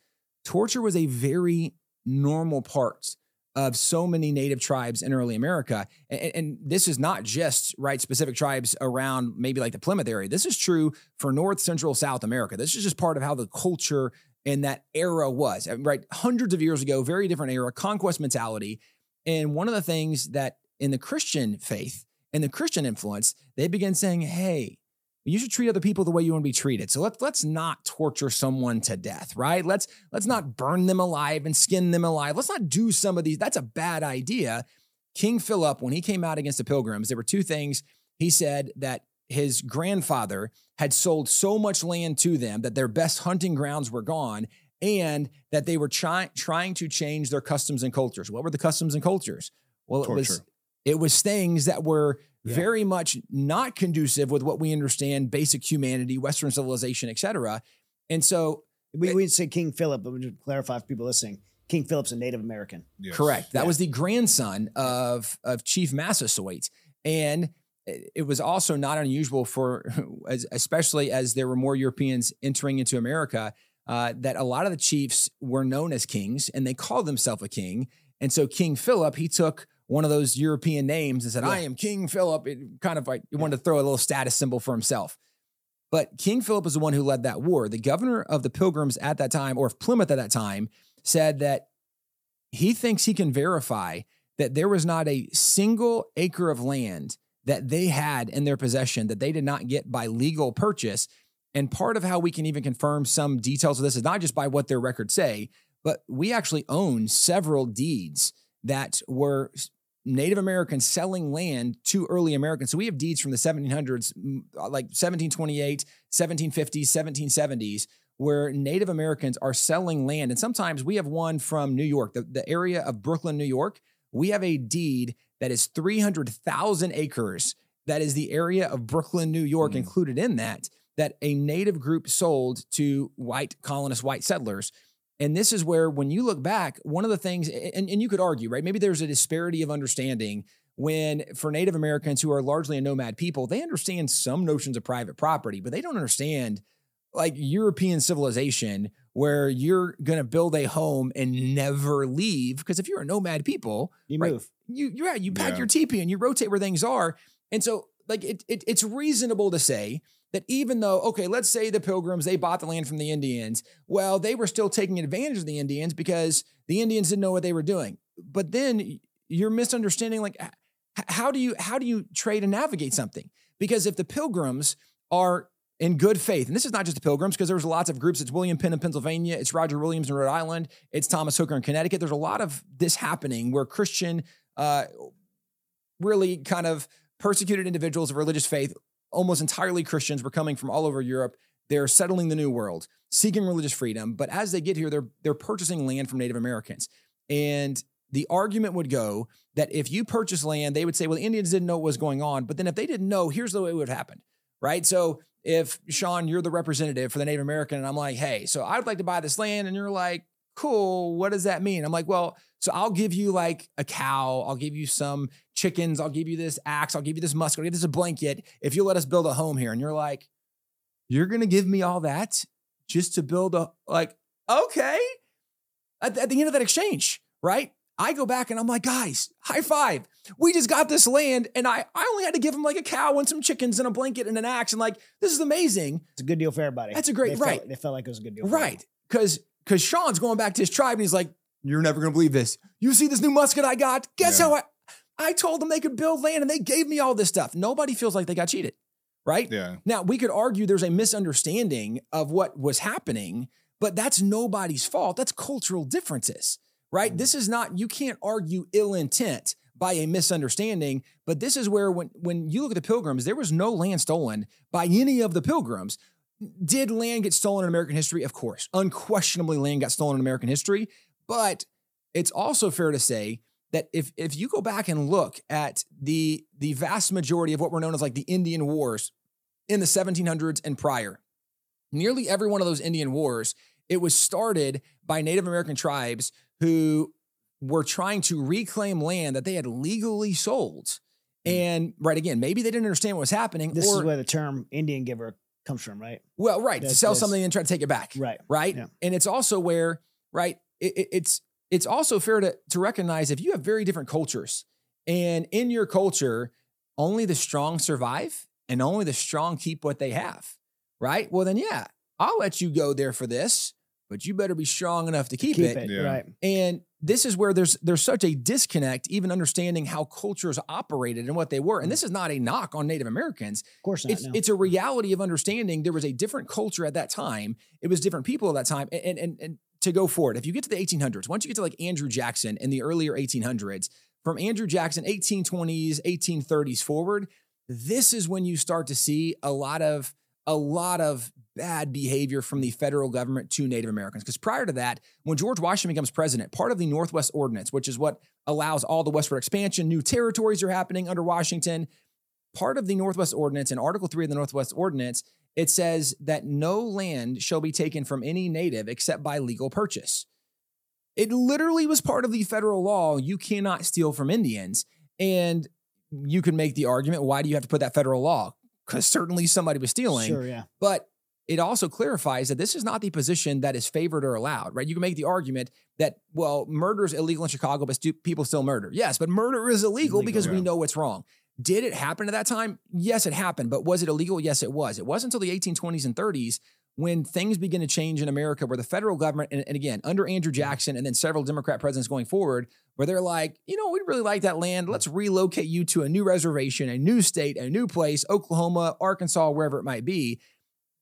Torture was a very normal part of so many native tribes in early America. And, and this is not just right specific tribes around maybe like the Plymouth area. This is true for North, Central, South America. This is just part of how the culture in that era was. Right, hundreds of years ago, very different era, conquest mentality. And one of the things that in the Christian faith and the Christian influence, they begin saying, hey, you should treat other people the way you want to be treated. So let's let's not torture someone to death, right? Let's let's not burn them alive and skin them alive. Let's not do some of these. That's a bad idea. King Philip, when he came out against the pilgrims, there were two things. He said that his grandfather had sold so much land to them that their best hunting grounds were gone and that they were trying trying to change their customs and cultures. What were the customs and cultures? Well, it was Torture. It was things that were Yeah. very much not conducive with what we understand basic humanity, Western civilization, etc. And so, We we'd say King Philip, but we just clarify for people listening. King Philip's a Native American. Yes. correct, that Yeah. was the grandson of of Chief Massasoit, and it it was also not unusual for, as- especially as there were more Europeans entering into America, uh, that a lot of the chiefs were known as kings, and they called themselves a king. And so King Philip, he took one of those European names and said, "I am King Philip." It kind of like he wanted to throw a little status symbol for himself. But King Philip is the one who led that war. The governor of the Pilgrims at that time, or of Plymouth at that time, said that he thinks he can verify that there was not a single acre of land that they had in their possession that they did not get by legal purchase. And part of how we can even confirm some details of this is not just by what their records say, but we actually own several deeds that were Native Americans selling land to early Americans. So we have deeds from the 1700s, mm, like 1728, 1750s, 1770s, where Native Americans are selling land. And sometimes we have one from New York, the, the area of Brooklyn, New York. We have a deed that is 300,000 acres. That is the area of Brooklyn, New York, Mm. included in that, that a Native group sold to white colonists, white settlers. And this is where, when you look back, one of the things, and, and you could argue, right? Maybe there's a disparity of understanding when, for Native Americans who are largely a nomad people, they understand some notions of private property, but they don't understand like European civilization where you're going to build a home and never leave. Because if you're a nomad people, You Right. move. you you yeah, you pack Yeah. your teepee and you rotate where things are. And so like it, it it's reasonable to say that even though okay, let's say the pilgrims they bought the land from the Indians, well, they were still taking advantage of the Indians because the Indians didn't know what they were doing. But then you're misunderstanding like how do you how do you trade and navigate something? Because if the pilgrims are in good faith, and this is not just the pilgrims, because there's lots of groups. It's William Penn in Pennsylvania, it's Roger Williams in Rhode Island, it's Thomas Hooker in Connecticut. There's a lot of this happening where Christian uh, really kind of persecuted individuals of religious faith, almost entirely Christians, were coming from all over Europe. They're settling the new world, seeking religious freedom. But as they get here, they're they're purchasing land from Native Americans. And the argument would go that if you purchase land, they would say, well, the Indians didn't know what was going on. But then if they didn't know, here's the way it would have happened. Right. So if Sean, you're the representative for the Native American, and I'm like, hey, so I'd like to buy this land, and you're like, cool, what does that mean? I'm like, well, so I'll give you like a cow, I'll give you some chickens, I'll give you this axe, I'll give you this musk, I'll give you this a blanket if you let us build a home here. And you're like, you're gonna give me all that just to build a like, okay. At, at the end of that exchange, right? I go back and I'm like, guys, high five. We just got this land, and I I only had to give them like a cow and some chickens and a blanket and an axe. And like, this is amazing. It's a good deal for everybody. That's a great- they felt- right. they felt like it was a good deal. for Right. Because because Sean's going back to his tribe and he's like, You're never gonna believe this. You see this new musket I got? Guess Yeah. how I I told them they could build land and they gave me all this stuff. Nobody feels like they got cheated. Right? Yeah. Now we could argue there's a misunderstanding of what was happening, but that's nobody's fault. That's cultural differences, right? Mm. This is not, you can't argue ill intent by a misunderstanding, but this is where when when you look at the pilgrims, there was no land stolen by any of the pilgrims. Did land get stolen in American history? Of course. Unquestionably, land got stolen in American history. But it's also fair to say that if if you go back and look at the the vast majority of what were known as like the Indian Wars in the 1700s and prior, nearly every one of those Indian wars, it was started by Native American tribes who were trying to reclaim land that they had legally sold. Hmm. And right again, maybe they didn't understand what was happening, This or is where the term Indian giver comes from, right? well, right, to sell something and try to take it back Right. right? Yeah. And it's also where, right, it, it- it's it's also fair to to recognize if you have very different cultures, and in your culture, only the strong survive, and only the strong keep what they have, right? Well, then yeah, I'll let you go there for this, but you better be strong enough to keep, Keep it. it, Yeah. right? And this is where there's there's such a disconnect, even understanding how cultures operated and what they were. And mm. this is not a knock on Native Americans. Of course not. It's no. it's a reality of understanding there was a different culture at that time. It was different people at that time. And and and to go forward, if you get to the 1800s, once you get to like Andrew Jackson in the earlier 1800s, from Andrew Jackson 1820s, 1830s forward, this is when you start to see a lot of a lot of bad behavior from the federal government to Native Americans. Because prior to that, when George Washington becomes president, part of the Northwest Ordinance, which is what allows all the westward expansion, new territories are happening under Washington. Part of the Northwest Ordinance, and Article 3 of the Northwest Ordinance, it says that no land shall be taken from any native except by legal purchase. It literally was part of the federal law. You cannot steal from Indians. And you can make the argument why do you have to put that federal law? Because certainly somebody was stealing. sure, yeah. But it also clarifies that this is not the position that is favored or allowed, right? You can make the argument that, well, murder is illegal in Chicago, but stu- people still murder. Yes, but murder is illegal, Illegal, because we know it's wrong. Did it happen at that time? Yes, it happened. But was it illegal? Yes, it was. It wasn't until the 1820s and 30s when things begin to change in America, where the federal government, and, and again, under Andrew Jackson and then several Democrat presidents going forward, where they're like, you know, we really like that land. Let's relocate you to a new reservation, a new state, a new place, Oklahoma, Arkansas, wherever it might be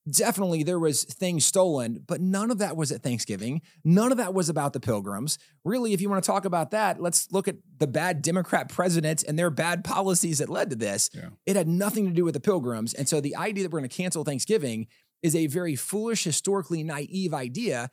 definitely there was things stolen but none of that was at thanksgiving none of that was about the pilgrims really if you want to talk about that let's look at the bad democrat presidents and their bad policies that led to this Yeah. it had nothing to do with the pilgrims and so the idea that we're going to cancel thanksgiving is a very foolish historically naive idea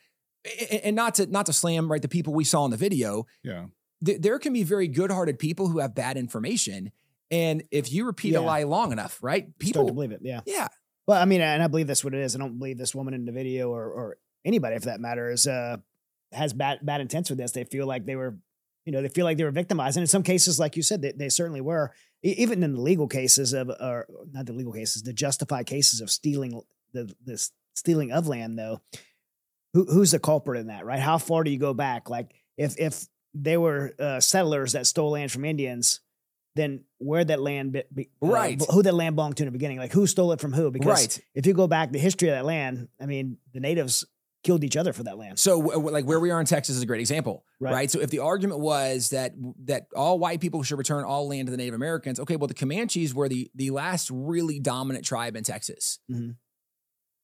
and not to not to slam right the people we saw in the video Yeah. there can be very good-hearted people who have bad information and if you repeat Yeah. a lie long enough right People Start to believe it. Yeah. yeah Well, I mean, and I believe that's what it is. I don't believe this woman in the video or or anybody for that matter is uh has bad bad intents with this. They feel like they were, you know, they feel like they were victimized, and in some cases, like you said, they, they certainly were. Even in the legal cases of, or not the legal cases, the justified cases of stealing the this stealing of land, though. Who who's the culprit in that, right? How far do you go back? Like if if they were uh, settlers that stole land from Indians, then where that land be, be- uh, Right. who that land belonged to in the beginning? Like who stole it from who? Because right if you go back the history of that land, I mean, the natives killed each other for that land. So, like where we are in Texas is a great example, Right. right. So, if the argument was that that all white people should return all land to the Native Americans, okay, well, the Comanches were the the last really dominant tribe in Texas. Mhm.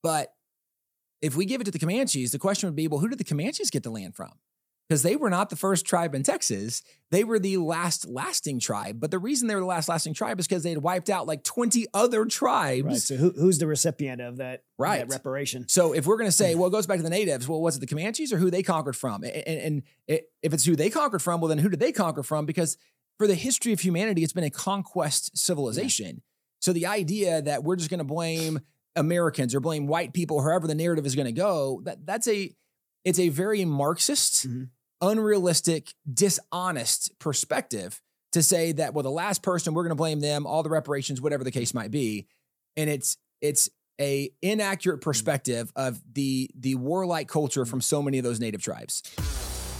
But if we give it to the Comanches, the question would be, well, who did the Comanches get the land from? Because they were not the first tribe in Texas; they were the last lasting tribe. But the reason they were the last lasting tribe is because they had wiped out like twenty other tribes. Right. So who, who's the recipient of that, Right. that reparation? So if we're going to say, hmm. well, it goes back to the natives, well, was it the Comanches or who they conquered from? And, and, if it's who they conquered from, well, then who did they conquer from? Because for the history of humanity, it's been a conquest civilization. So the idea that we're just going to blame Americans or blame white people, however the narrative is going to go, that that's a it's a very Marxist, Mhm. unrealistic, dishonest perspective to say that well, the last person we're going to blame them, all the reparations, whatever the case might be, and it's it's a inaccurate perspective of the the warlike culture from so many of those native tribes.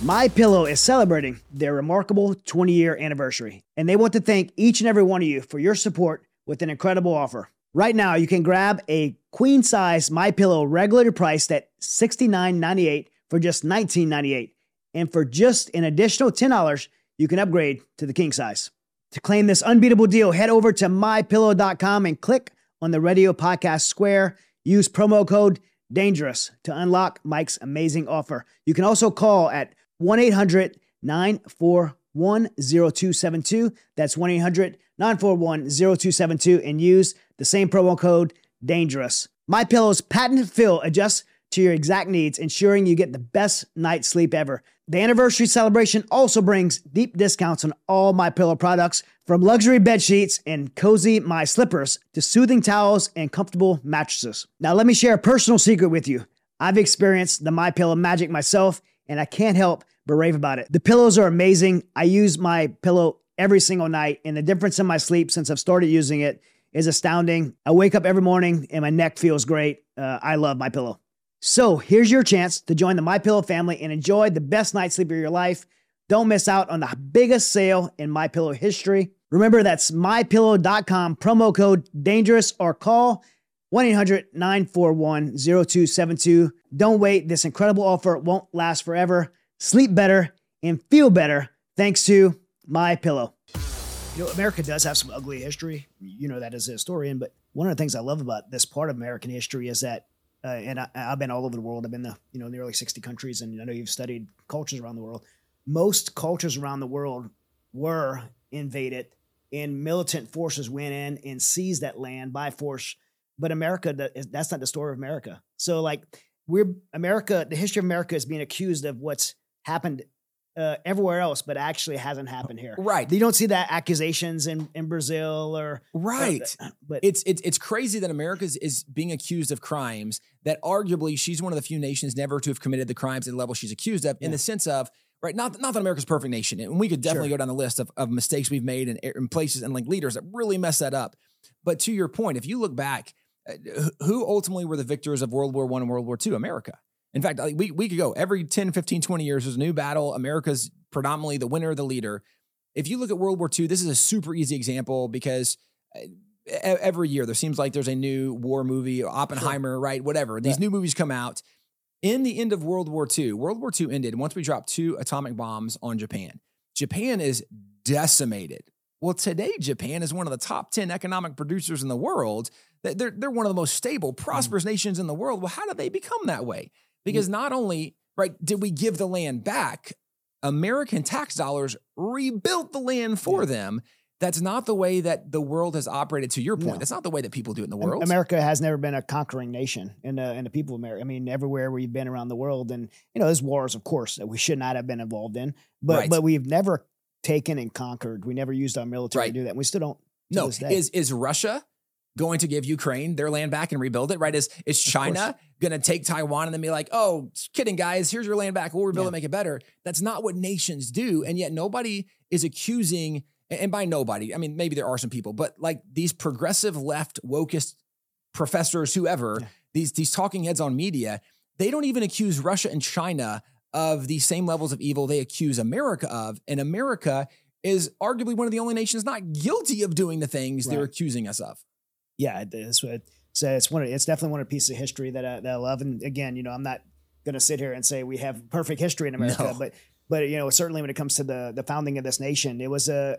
My Pillow is celebrating their remarkable 20 year anniversary, and they want to thank each and every one of you for your support with an incredible offer. Right now, you can grab a queen size My Pillow regulated priced at $69.98 for just $19.98, and for just an additional $10, you can upgrade to the king size. To claim this unbeatable deal, head over to mypillow.com and click on the radio podcast square. Use promo code dangerous to unlock Mike's amazing offer. You can also call at 1 800 941 0272. That's 1 800 941 0272 and use the same promo code dangerous. My Pillow's patented fill adjusts to your exact needs, ensuring you get the best night's sleep ever. The anniversary celebration also brings deep discounts on all My Pillow products, from luxury bed sheets and cozy My Slippers to soothing towels and comfortable mattresses. Now, let me share a personal secret with you. I've experienced the My Pillow magic myself, and I can't help but rave about it. The pillows are amazing. I use my pillow every single night, and the difference in my sleep since I've started using it is astounding. I wake up every morning and my neck feels great. Uh, I love my pillow. So here's your chance to join the My Pillow family and enjoy the best night's sleep of your life. Don't miss out on the biggest sale in My Pillow history. Remember that's mypillow.com promo code dangerous or call 1 800 941 0272. Don't wait. This incredible offer won't last forever. Sleep better and feel better thanks to My Pillow. You know, America does have some ugly history. You know that as a historian, but one of the things I love about this part of American history is that, uh, and I, I've been all over the world. I've been the you know nearly sixty countries, and I know you've studied cultures around the world. Most cultures around the world were invaded, and militant forces went in and seized that land by force. But America, that's not the story of America. So like we're America, the history of America is being accused of what's happened uh, everywhere else, but actually hasn't happened here. Right. You don't see that accusations in, in Brazil or Right. but It's it's it's crazy that America is, is being accused of crimes that arguably she's one of the few nations never to have committed the crimes at the level she's accused of, in the sense of right. Not not that America's a perfect nation, and we could definitely Sure. go down the list of, of mistakes we've made and, and places and like leaders that really mess that up. But to your point, if you look back, uh, who ultimately were the victors of World War One and World War Two? America. In fact, like, we, we could go every 10, 15, 20 years, there's a new battle. America's predominantly the winner, the leader. If you look at World War II, this is a super easy example because uh, e- every year there seems like there's a new war movie, Oppenheimer, right? Whatever. These new movies come out. In the end of World War II, World War II ended once we dropped two atomic bombs on Japan. Japan is decimated. Well, today Japan is one of the top 10 economic producers in the world. They- They're, they're one of the most stable, prosperous nations in the world. Well, how did they become that way? Because mm. not only, right, did we give the land back, American tax dollars rebuilt the land for them. That's not the way that the world has operated. To your point, No. that's not the way that people do it in the world. America has never been a conquering nation and uh, the in the people of America. I mean, everywhere we've been around the world, and you know, there's wars, of course, that we should not have been involved in, but Right. but we've never taken and conquered. We never used our military Right. to do that. And we still don't. No, is is Russia going to give Ukraine their land back and rebuild it? Right? Is is China going to take Taiwan and then be like, "Oh, kidding, guys, here's your land back. We'll rebuild Yeah. it, make it better." That's not what nations do, and yet nobody is accusing. and- by nobody, I mean maybe there are some people, but like these progressive left wokest professors, whoever Yeah. these these talking heads on media, they don't even accuse Russia and China of the same levels of evil they accuse America of, and America is arguably one of the only nations not guilty of doing the things they're accusing us of. Yeah, it is. what- So it's one. Of, it's definitely one of the pieces of history that I, that I love. And again, you know, I'm not going to sit here and say we have perfect history in America, No. but but you know, certainly when it comes to the the founding of this nation, it was a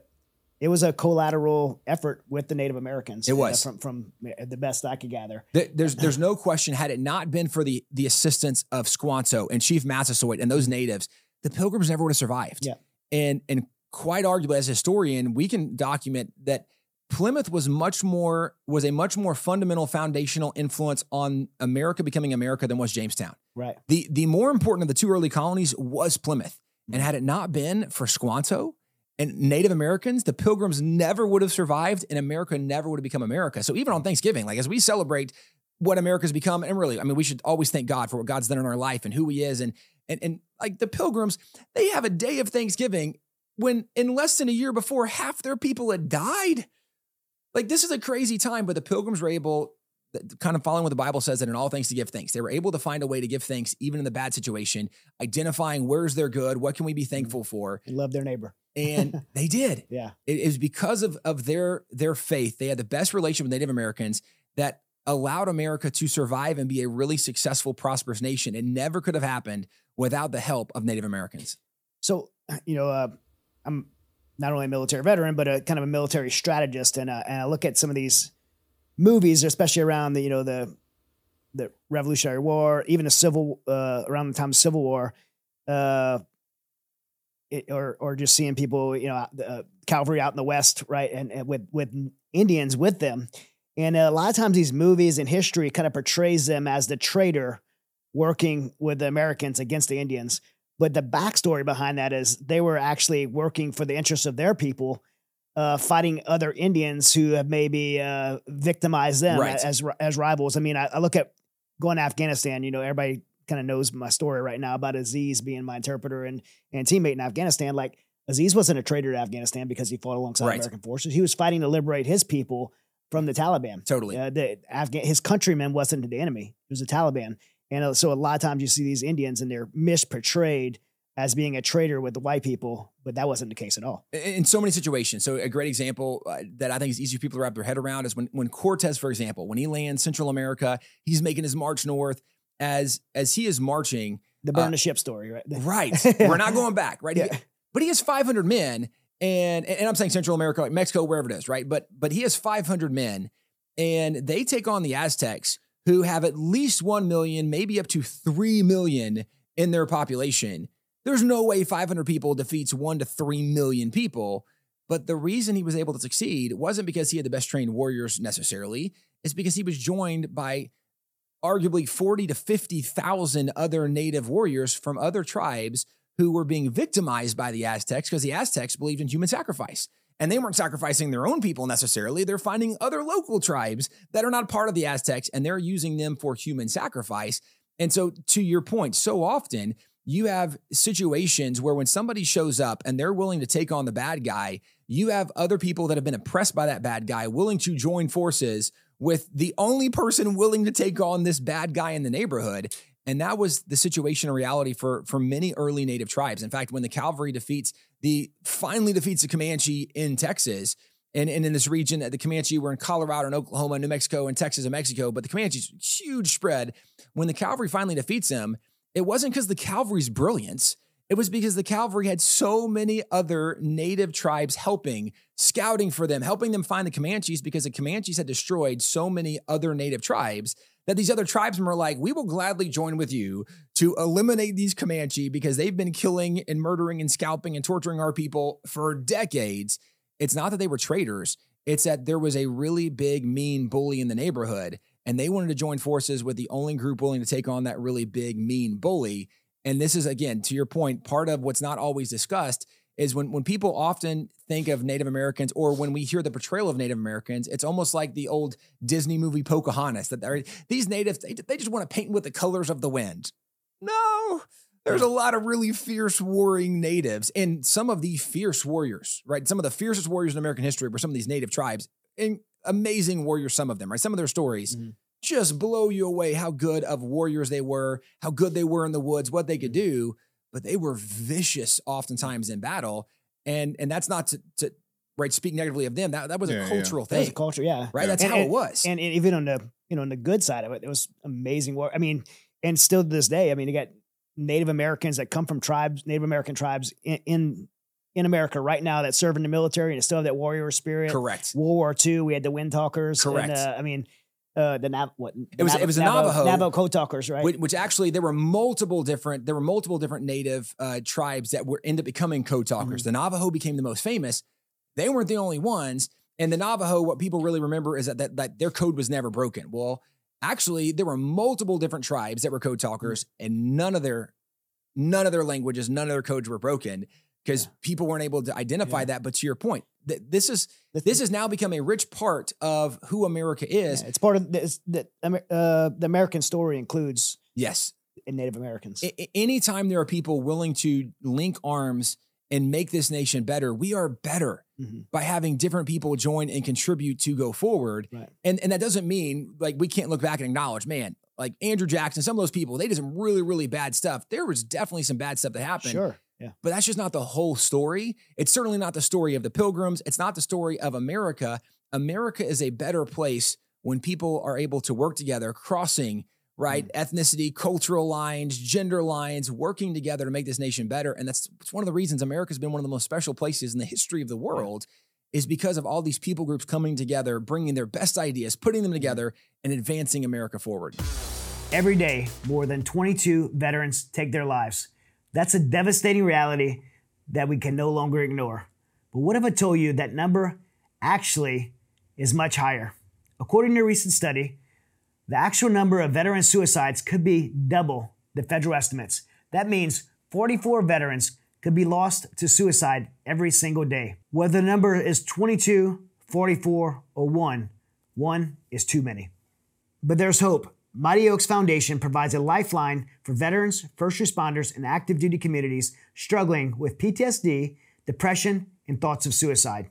it was a collateral effort with the Native Americans. It uh, was. from from the best I could gather. There- There's there's no question. Had it not been for the the assistance of Squanto and Chief Massasoit and those natives, the Pilgrims never would have survived. Yeah. And and quite arguably, as a historian, we can document that Plymouth was much more was a much more fundamental foundational influence on America becoming America than was Jamestown. Right. The the more important of the two early colonies was Plymouth. And Mm. had it not been for Squanto and Native Americans, the Pilgrims never would have survived and America never would have become America. So even on Thanksgiving, like as we celebrate what America's become, and really, I mean, we should always thank God for what God's done in our life and who he is. And and and like the Pilgrims, they have a day of Thanksgiving when in less than a year before half their people had died. Like this is a crazy time, but the Pilgrims were able kind of following what the Bible says that in all things to give thanks. They were able to find a way to give thanks even in the bad situation, identifying where's their good, what can we be thankful for, love their neighbor. and they did. Yeah. it was because of of their their faith. They had the best relationship with Native Americans that allowed America to survive and be a really successful, prosperous nation. It never could have happened without the help of Native Americans. So, you know, uh, I'm not only a military veteran, but a kind of a military strategist, and uh, and I look at some of these movies, especially around the you know the the Revolutionary War, even the Civil uh, around the time of Civil War, uh, it, or or just seeing people, you know, uh, cavalry out in the West, right, and, and with with Indians with them, and a lot of times these movies and history kind of portrays them as the traitor working with the Americans against the Indians. But the backstory behind that is they were actually working for the interests of their people, uh, fighting other Indians who have maybe uh, victimized them Right. as as rivals. I mean, I, I look at going to Afghanistan. You know, everybody kind of knows my story right now about Aziz being my interpreter and and teammate in Afghanistan. Like Aziz wasn't a traitor to Afghanistan because he fought alongside Right. American forces. He was fighting to liberate his people from the Taliban. Totally. Uh, the Afghan his countrymen wasn't the enemy; it was the Taliban. And uh, so a lot of times you see these Indians and they're misportrayed as being a traitor with the white people, but that wasn't the case at all. in so many situations. So a great example uh, that I think is easy for people to wrap their head around is when when Cortez, for example, when he lands Central America, he's making his march north. As as he is marching, The burn Uh, the ship story, right? right, we're not going back, right? Yeah. But he has 500 men, and and I'm saying Central America, like Mexico, wherever it is, right? But but he has 500 men, and they take on the Aztecs, who have at least one million, maybe up to three million in their population. There's no way 500 people defeats one to three million people. But the reason he was able to succeed wasn't because he had the best trained warriors necessarily. It's because he was joined by arguably 40 to 50,000 other native warriors from other tribes who were being victimized by the Aztecs because the Aztecs believed in human sacrifice. And they weren't sacrificing their own people necessarily. They're finding other local tribes that are not part of the Aztecs and they're using them for human sacrifice. And so, to your point, so often you have situations where when somebody shows up and they're willing to take on the bad guy, you have other people that have been oppressed by that bad guy willing to join forces with the only person willing to take on this bad guy in the neighborhood. And that was the situation in reality for, for many early native tribes. In fact, when the cavalry defeats the finally defeats the Comanche in Texas, and, and in this region, the Comanche were in Colorado and Oklahoma, New Mexico, and Texas and Mexico, but the Comanche's huge spread. When the cavalry finally defeats them, it wasn't because the cavalry's brilliance. It was because the cavalry had so many other native tribes helping, scouting for them, helping them find the Comanches because the Comanches had destroyed so many other native tribes that these other tribesmen were like, we will gladly join with you to eliminate these Comanche because they've been killing and murdering and scalping and torturing our people for decades. It's not that they were traitors, it's that there was a really big, mean bully in the neighborhood, and they wanted to join forces with the only group willing to take on that really big, mean bully. And this is, again, to your point, part of what's not always discussed is when, when people often think of Native Americans or when we hear the portrayal of Native Americans, it's almost like the old Disney movie Pocahontas that these natives, they, they just want to paint with the colors of the wind. No, there's a lot of really fierce warring natives and some of the fierce warriors, right? Some of the fiercest warriors in American history were some of these native tribes and amazing warriors, some of them, right? Some of their stories Mhm. just blow you away how good of warriors they were, how good they were in the woods, what they could do, but they were vicious oftentimes in battle. And and that's not to, to right speak negatively of them. That that was Yeah, a yeah. cultural That was thing. a culture, yeah. right? That's And- how it was. And, and even on the you know on the good side of it, it was amazing work. I mean, and still to this day, I mean, you got Native Americans that come from tribes, Native American tribes in in, in America right now that serve in the military and still have that warrior spirit. Correct. World War II, we had the Wind Talkers. Correct. And, uh, I mean, uh, the Nav what It was- it was the Navajo. Navajo Code Talkers, right? Which, which actually there were multiple different there were multiple different native uh, tribes that were end up becoming code talkers. Mm-hmm. The Navajo became the most famous. They weren't the only ones. And the Navajo, what people really remember is that that, that their code was never broken. Well, actually, there were multiple different tribes that were code talkers, Mm-hmm. and none of their none of their languages, none of their codes were broken because people weren't able to identify Yeah. that. But to your point, th- this is this has now become a rich part of who America is. Yeah, it's part of this. The, uh, the American story includes Yes, in Native Americans. a- anytime there are people willing to link arms and make this nation better, we are better Mhm. by having different people join and contribute to go forward. Right. And and that doesn't mean like we can't look back and acknowledge, man, like Andrew Jackson, some of those people, they did some really, really bad stuff. There was definitely some bad stuff that happened. Sure. Yeah. But that's just not the whole story. It's certainly not the story of the pilgrims. It's not the story of America. America is a better place when people are able to work together, crossing right mm. ethnicity, cultural lines, gender lines, working together to make this nation better. And that's it's one of the reasons America's been one of the most special places in the history of the world. Is because of all these people groups coming together, bringing their best ideas, putting them mm-hmm. together, and advancing America forward. Every day, more than 22 veterans take their lives. That's a devastating reality that we can no longer ignore. But what if I told you that number actually is much higher? According to a recent study, the actual number of veteran suicides could be double the federal estimates. That means 44 veterans could be lost to suicide every single day. Whether the number is 22, 44, or 1, 1 is too many. But there's hope. Mighty Oaks Foundation provides a lifeline for veterans, first responders, and active duty communities struggling with PTSD, depression, and thoughts of suicide.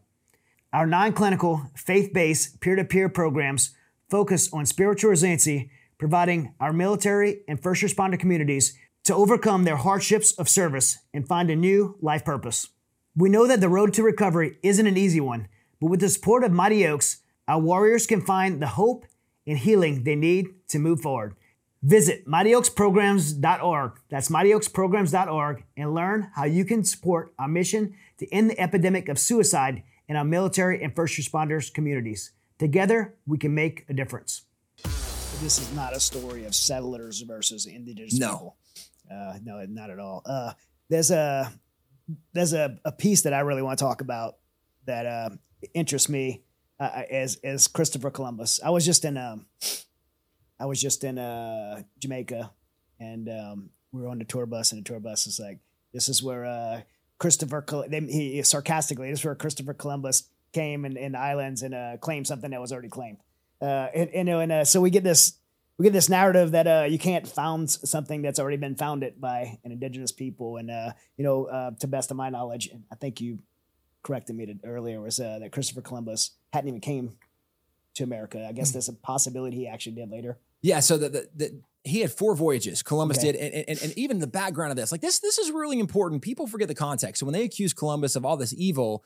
Our non clinical, faith based, peer to peer programs focus on spiritual resiliency, providing our military and first responder communities to overcome their hardships of service and find a new life purpose. We know that the road to recovery isn't an easy one, but with the support of Mighty Oaks, our warriors can find the hope and healing they need to move forward. Visit mightyoaksprograms.org. That's mightyoaksprograms.org and learn how you can support our mission to end the epidemic of suicide in our military and first responders communities. Together, we can make a difference. This is not a story of settlers versus indigenous No. people. Uh, no, not at all. Uh, there's a there's a, a piece that I really want to talk about that uh, interests me uh, as as Christopher Columbus. I was just in um, I was just in uh, Jamaica, and um, we were on the tour bus, and the tour bus is like, "This is where uh, Christopher." Col- they, he sarcastically, "This is where Christopher Columbus came in, in the islands and uh, claimed something that was already claimed." Uh, and and, and uh, so we get this we get this narrative that uh, you can't found something that's already been founded by an indigenous people, and uh, you know, uh, to best of my knowledge, and I think you corrected me to, earlier was uh, that Christopher Columbus hadn't even came to America. I guess hmm. there's a possibility he actually did later. Yeah, so the, the, the he had four voyages. Columbus Okay. did, and, and and even the background of this, like this, this is really important. People forget the context. So when they accuse Columbus of all this evil,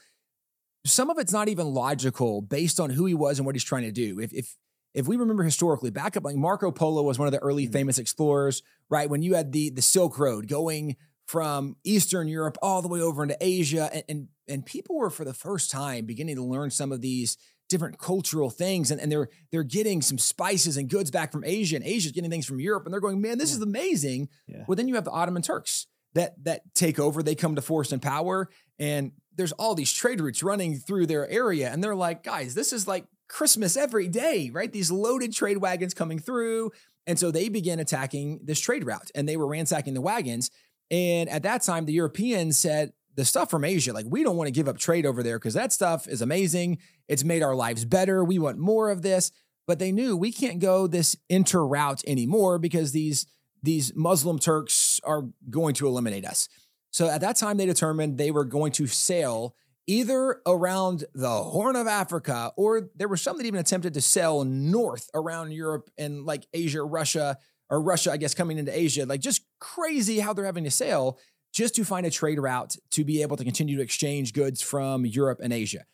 some of it's not even logical based on who he was and what he's trying to do. If if if we remember historically, back up like Marco Polo was one of the early hmm. famous explorers, right? When you had the the Silk Road going from Eastern Europe all the way over into Asia, and and, and people were for the first time beginning to learn some of these different cultural things, and, and they're they're getting some spices and goods back from Asia, and Asia's getting things from Europe, and they're going, man, this is amazing. Yeah. Well, then you have the Ottoman Turks that that take over. They come to force and power, and there's all these trade routes running through their area, and they're like, guys, this is like Christmas every day, right? These loaded trade wagons coming through, and so they began attacking this trade route, and they were ransacking the wagons. And at that time, the Europeans said, the stuff from Asia, like we don't want to give up trade over there because that stuff is amazing. It's made our lives better. We want more of this. But they knew we can't go this inter route anymore because these these Muslim Turks are going to eliminate us. So at that time, they determined they were going to sail either around the Horn of Africa, or there were some that even attempted to sail north around Europe and like Asia, Russia, or Russia, I guess, coming into Asia. Like just crazy how they're having to sail just to find a trade route to be able to continue to exchange goods from Europe and Asia.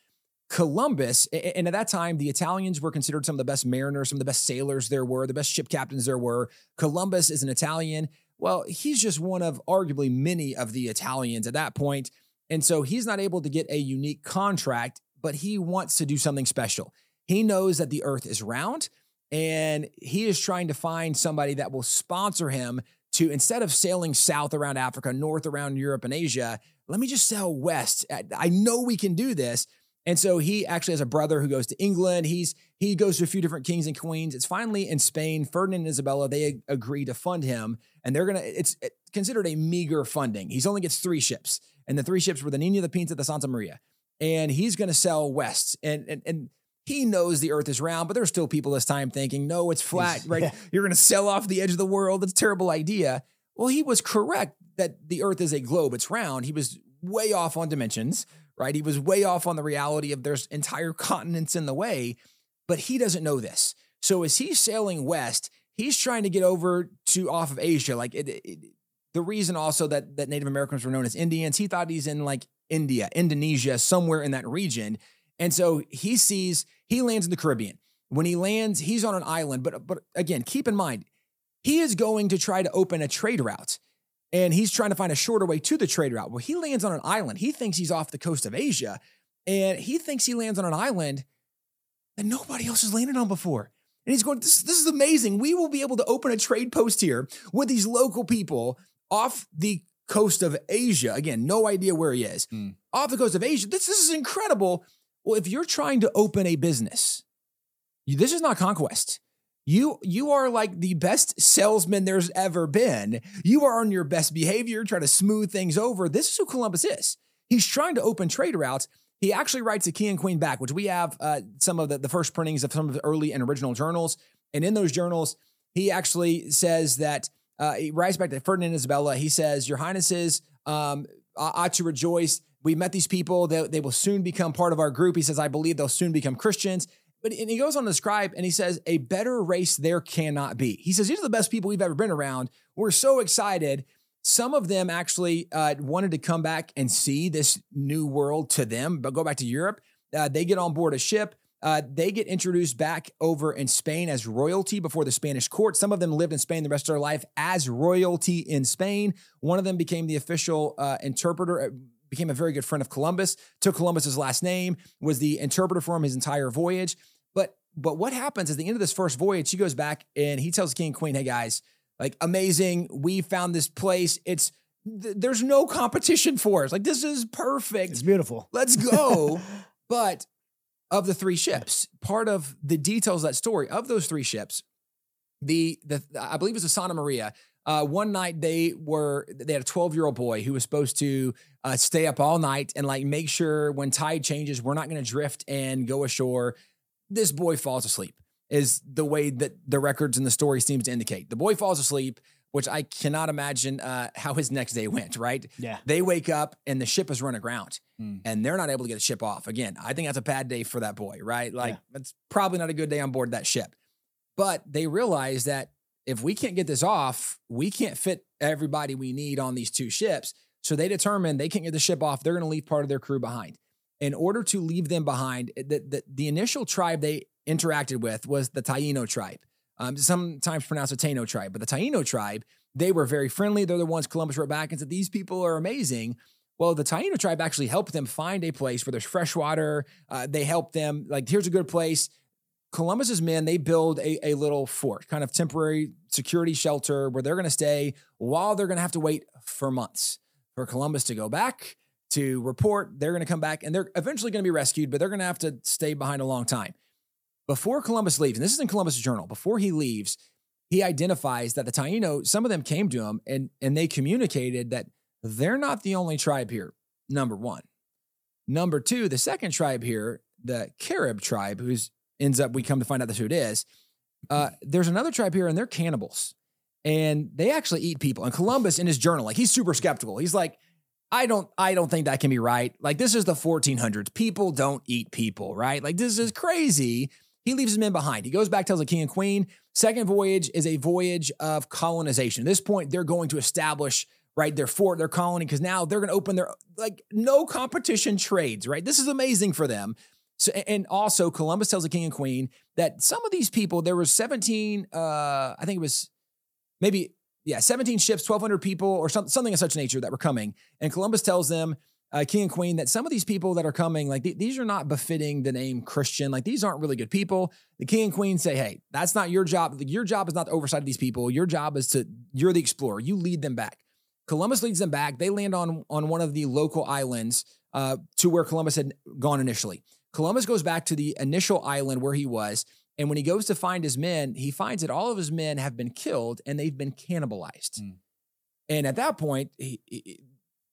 Columbus, and at that time, the Italians were considered some of the best mariners, some of the best sailors there were, the best ship captains there were. Columbus is an Italian. Well, he's just one of arguably many of the Italians at that point. And so he's not able to get a unique contract, but he wants to do something special. He knows that the earth is round and he is trying to find somebody that will sponsor him to, instead of sailing south around Africa, north around Europe and Asia, let me just sail west. I- know we can do this. And so he actually has a brother who goes to England. He's he goes to a few different kings and queens. It's finally in Spain. Ferdinand and Isabella they ag- agree to fund him, and they're gonna. It's it- considered a meager funding. He's only gets three ships, and the three ships were the Nina, the Pinta, the Santa Maria, and he's gonna sell west. And and and he knows the Earth is round, but there's still people this time thinking, no, it's flat. Right? yeah. You're gonna sell off the edge of the world. It's a terrible idea. Well, he was correct that the Earth is a globe. It's round. He was way off on dimensions right? He was way off on the reality of there's entire continents in the way, but he doesn't know this. So as he's sailing west, he's trying to get over to off of Asia. Like it, it- the reason also that that Native Americans were known as Indians, he thought he's in like India, Indonesia, somewhere in that region. And so he sees he lands in the Caribbean. When he lands, he's on an island. But but again, keep in mind, he is going to try to open a trade route and he's trying to find a shorter way to the trade route. Well, he lands on an island. He thinks he's off the coast of Asia, and he thinks he lands on an island that nobody else has landed on before. And he's going, this, this is amazing. We will be able to open a trade post here with these local people off the coast of Asia. Again, no idea where he is. Hmm. Off the coast of Asia. This, this is incredible. Well, if you're trying to open a business, you- this is not conquest. You you are like the best salesman there's ever been. You are on your best behavior, trying to smooth things over. This is who Columbus is. He's trying to open trade routes. He actually writes a King and Queen back, which we have uh, some of the, the first printings of some of the early and original journals. And in those journals, he actually says that uh, he writes back to Ferdinand and Isabella. He says, Your Highnesses um, ought to rejoice. We met these people. They, they will soon become part of our group. He says, I believe they'll soon become Christians. But and he goes on to describe and he says, a better race there cannot be. He says, these are the best people we've ever been around. We're so excited. Some of them actually uh, wanted to come back and see this new world to them, but go back to Europe. Uh, they get on board a ship. Uh, they get introduced back over in Spain as royalty before the Spanish court. Some of them lived in Spain the rest of their life as royalty in Spain. One of them became the official uh, interpreter, uh, became a very good friend of Columbus, took Columbus's last name, was the interpreter for him his entire voyage. But but what happens at the end of this first voyage, he goes back and he tells the king and queen, hey guys, like amazing, we found this place. It's th- there's no competition for us. Like this is perfect. It's beautiful. Let's go. but of the three ships, part of the details of that story of those three ships, the the I believe it was the Santa Maria. Uh, one night they were they had a 12 year old boy who was supposed to uh, stay up all night and like make sure when tide changes we're not going to drift and go ashore. This boy falls asleep is the way that the records and the story seems to indicate. The boy falls asleep, which I cannot imagine uh, how his next day went. Right? Yeah. They wake up and the ship has run aground Mm. and they're not able to get the ship off. Again, I think that's a bad day for that boy, right? Like, Yeah. that's probably not a good day on board that ship. But they realize that if we can't get this off, we can't fit everybody we need on these two ships. So they determine they can't get the ship off. They're going to leave part of their crew behind. In order to leave them behind, the, the, the initial tribe they interacted with was the Taino tribe. Um, sometimes pronounced a Taino tribe, but the Taino tribe, they were very friendly. They're the ones Columbus wrote back and said, These people are amazing. Well, the Taino tribe actually helped them find a place where there's fresh water. Uh, they helped them, like, here's a good place. Columbus's men, they build a, a little fort, kind of temporary security shelter where they're going to stay while they're going to have to wait for months for Columbus to go back to report. They're going to come back and they're eventually going to be rescued, but they're going to have to stay behind a long time. Before Columbus leaves, and this is in Columbus' journal, before he leaves, he identifies that the Taino, some of them came to him and, and they communicated that they're not the only tribe here, number one. Number two, the second tribe here, the Carib tribe, who's ends up, we come to find out that's who it is. Uh, there's another tribe here and they're cannibals and they actually eat people. And Columbus in his journal, like he's super skeptical. He's like, I don't, I don't think that can be right. Like this is the 1400s. People don't eat people, right? Like this is crazy. He leaves his men behind. He goes back, tells the king and queen. Second voyage is a voyage of colonization. At this point, they're going to establish right their fort, their colony, because now they're going to open their like no competition trades. Right, this is amazing for them. So, and also Columbus tells the king and queen that some of these people, there was 17, uh, I think it was maybe, yeah, 17 ships, 1,200 people or some, something of such nature that were coming. And Columbus tells them, uh, king and queen, that some of these people that are coming, like th- these are not befitting the name Christian. Like these aren't really good people. The king and queen say, hey, that's not your job. Your job is not the oversight of these people. Your job is to, you're the explorer. You lead them back. Columbus leads them back. They land on, on one of the local islands uh, to where Columbus had gone initially. Columbus goes back to the initial island where he was. And when he goes to find his men, he finds that all of his men have been killed and they've been cannibalized. Mm. And at that point, he, he-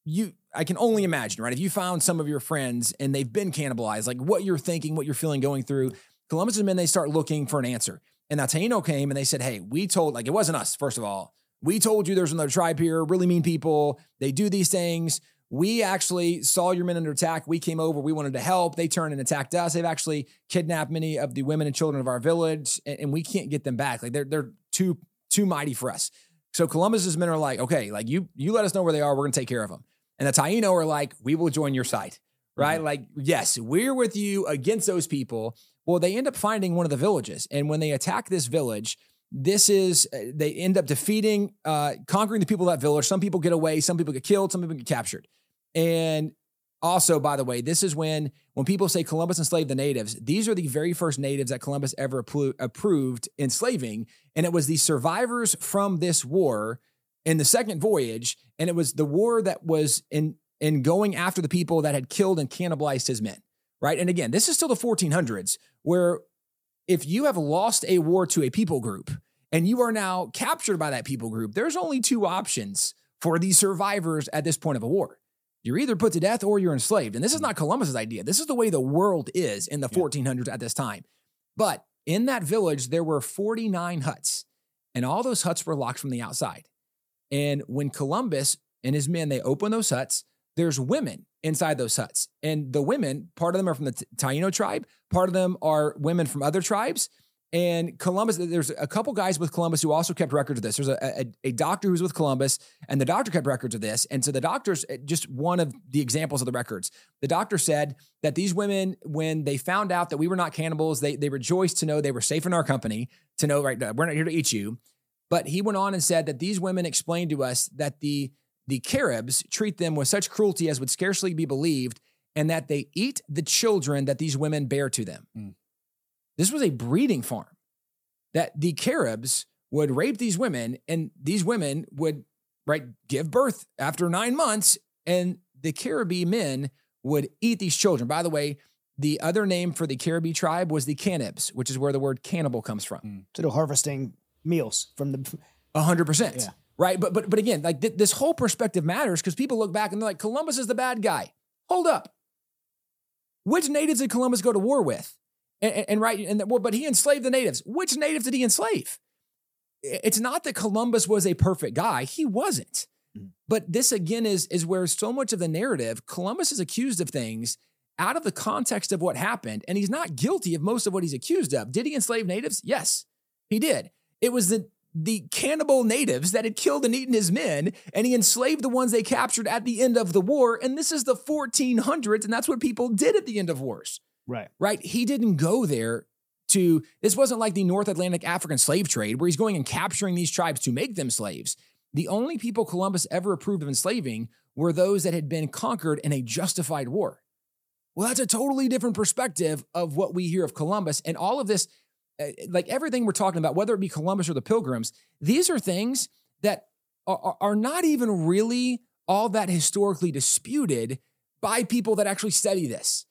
you I can only imagine, right? If you found some of your friends and they've been cannibalized, like what you're thinking, what you're feeling going through, Columbus's men, they start looking for an answer. And now Taino came and they said, Hey, we told, like, it wasn't us, first of all. We told you there's another tribe here, really mean people. They do these things. We actually saw your men under attack. We came over. We wanted to help. They turned and attacked us. They've actually kidnapped many of the women and children of our village, and, and we can't get them back. Like they're they're too too mighty for us. So Columbus's men are like, okay, like you you let us know where they are. We're gonna take care of them. And the Taino are like, we will join your side, right? Like, yes, we're with you against those people. Well, they end up finding one of the villages, and when they attack this village, this is uh, they end up defeating, uh, conquering the people of that village. Some people get away, some people get killed, some people get captured. And also, by the way, this is when when people say Columbus enslaved the natives, these are the very first natives that Columbus ever appro- approved enslaving, and it was the survivors from this war in the second voyage, and it was the war that was in in going after the people that had killed and cannibalized his men. Right, and again, this is still the 1400s, where if you have lost a war to a people group and you are now captured by that people group, there's only two options for these survivors at this point of a war. You're either put to death or you're enslaved. And this is mm-hmm. not Columbus's idea. This is the way the world is in the 1400s at this time. But in that village, there were 49 huts, and all those huts were locked from the outside. And when Columbus and his men they open those huts, there's women inside those huts, and the women, part of them are from the Taino tribe, part of them are women from other tribes, And Columbus, there's a couple guys with Columbus who also kept records of this. There's a, a, a doctor who's with Columbus, and the doctor kept records of this. And so the doctor's eh, just one of the examples of the records. The doctor said that these women, when they found out that we were not cannibals, they, they rejoiced to know they were safe in our company, to know, right, we're not here to eat you. But he went on and said that these women explained to us that the, the Caribs treat them with such cruelty as would scarcely be believed, and that they eat the children that these women bear to them. Mm. This was a breeding farm that the Caribs would rape these women, and these women would right give birth after nine months, and the Caribbee men would eat these children. By the way, the other name for the Caribbee tribe was the Canibs, which is where the word cannibal comes from. Mm. So they're harvesting meals from the. Hundred percent. Yeah. Right. But but but again, like th- this whole perspective matters because people look back and they're like, Columbus is the bad guy. Hold up. Which natives did Columbus go to war with? And, and, and right, and well, but he enslaved the natives. Which natives did he enslave? It's not that Columbus was a perfect guy. He wasn't. Mhm. But this again is is where so much of the narrative, Columbus is accused of things out of the context of what happened, and he's not guilty of most of what he's accused of. Did he enslave natives? Yes, he did. It was the the cannibal natives that had killed and eaten his men, and he enslaved the ones they captured at the end of the war. And this is the 1400s, and that's what people did at the end of wars, Right. right? He didn't go there to, this wasn't like the North Atlantic African slave trade where he's going and capturing these tribes to make them slaves. The only people Columbus ever approved of enslaving were those that had been conquered in a justified war. Well, that's a totally different perspective of what we hear of Columbus. And all of this, uh, like everything we're talking about, whether it be Columbus or the Pilgrims, these are things that are, are- are not even really all that historically disputed by people that actually study this.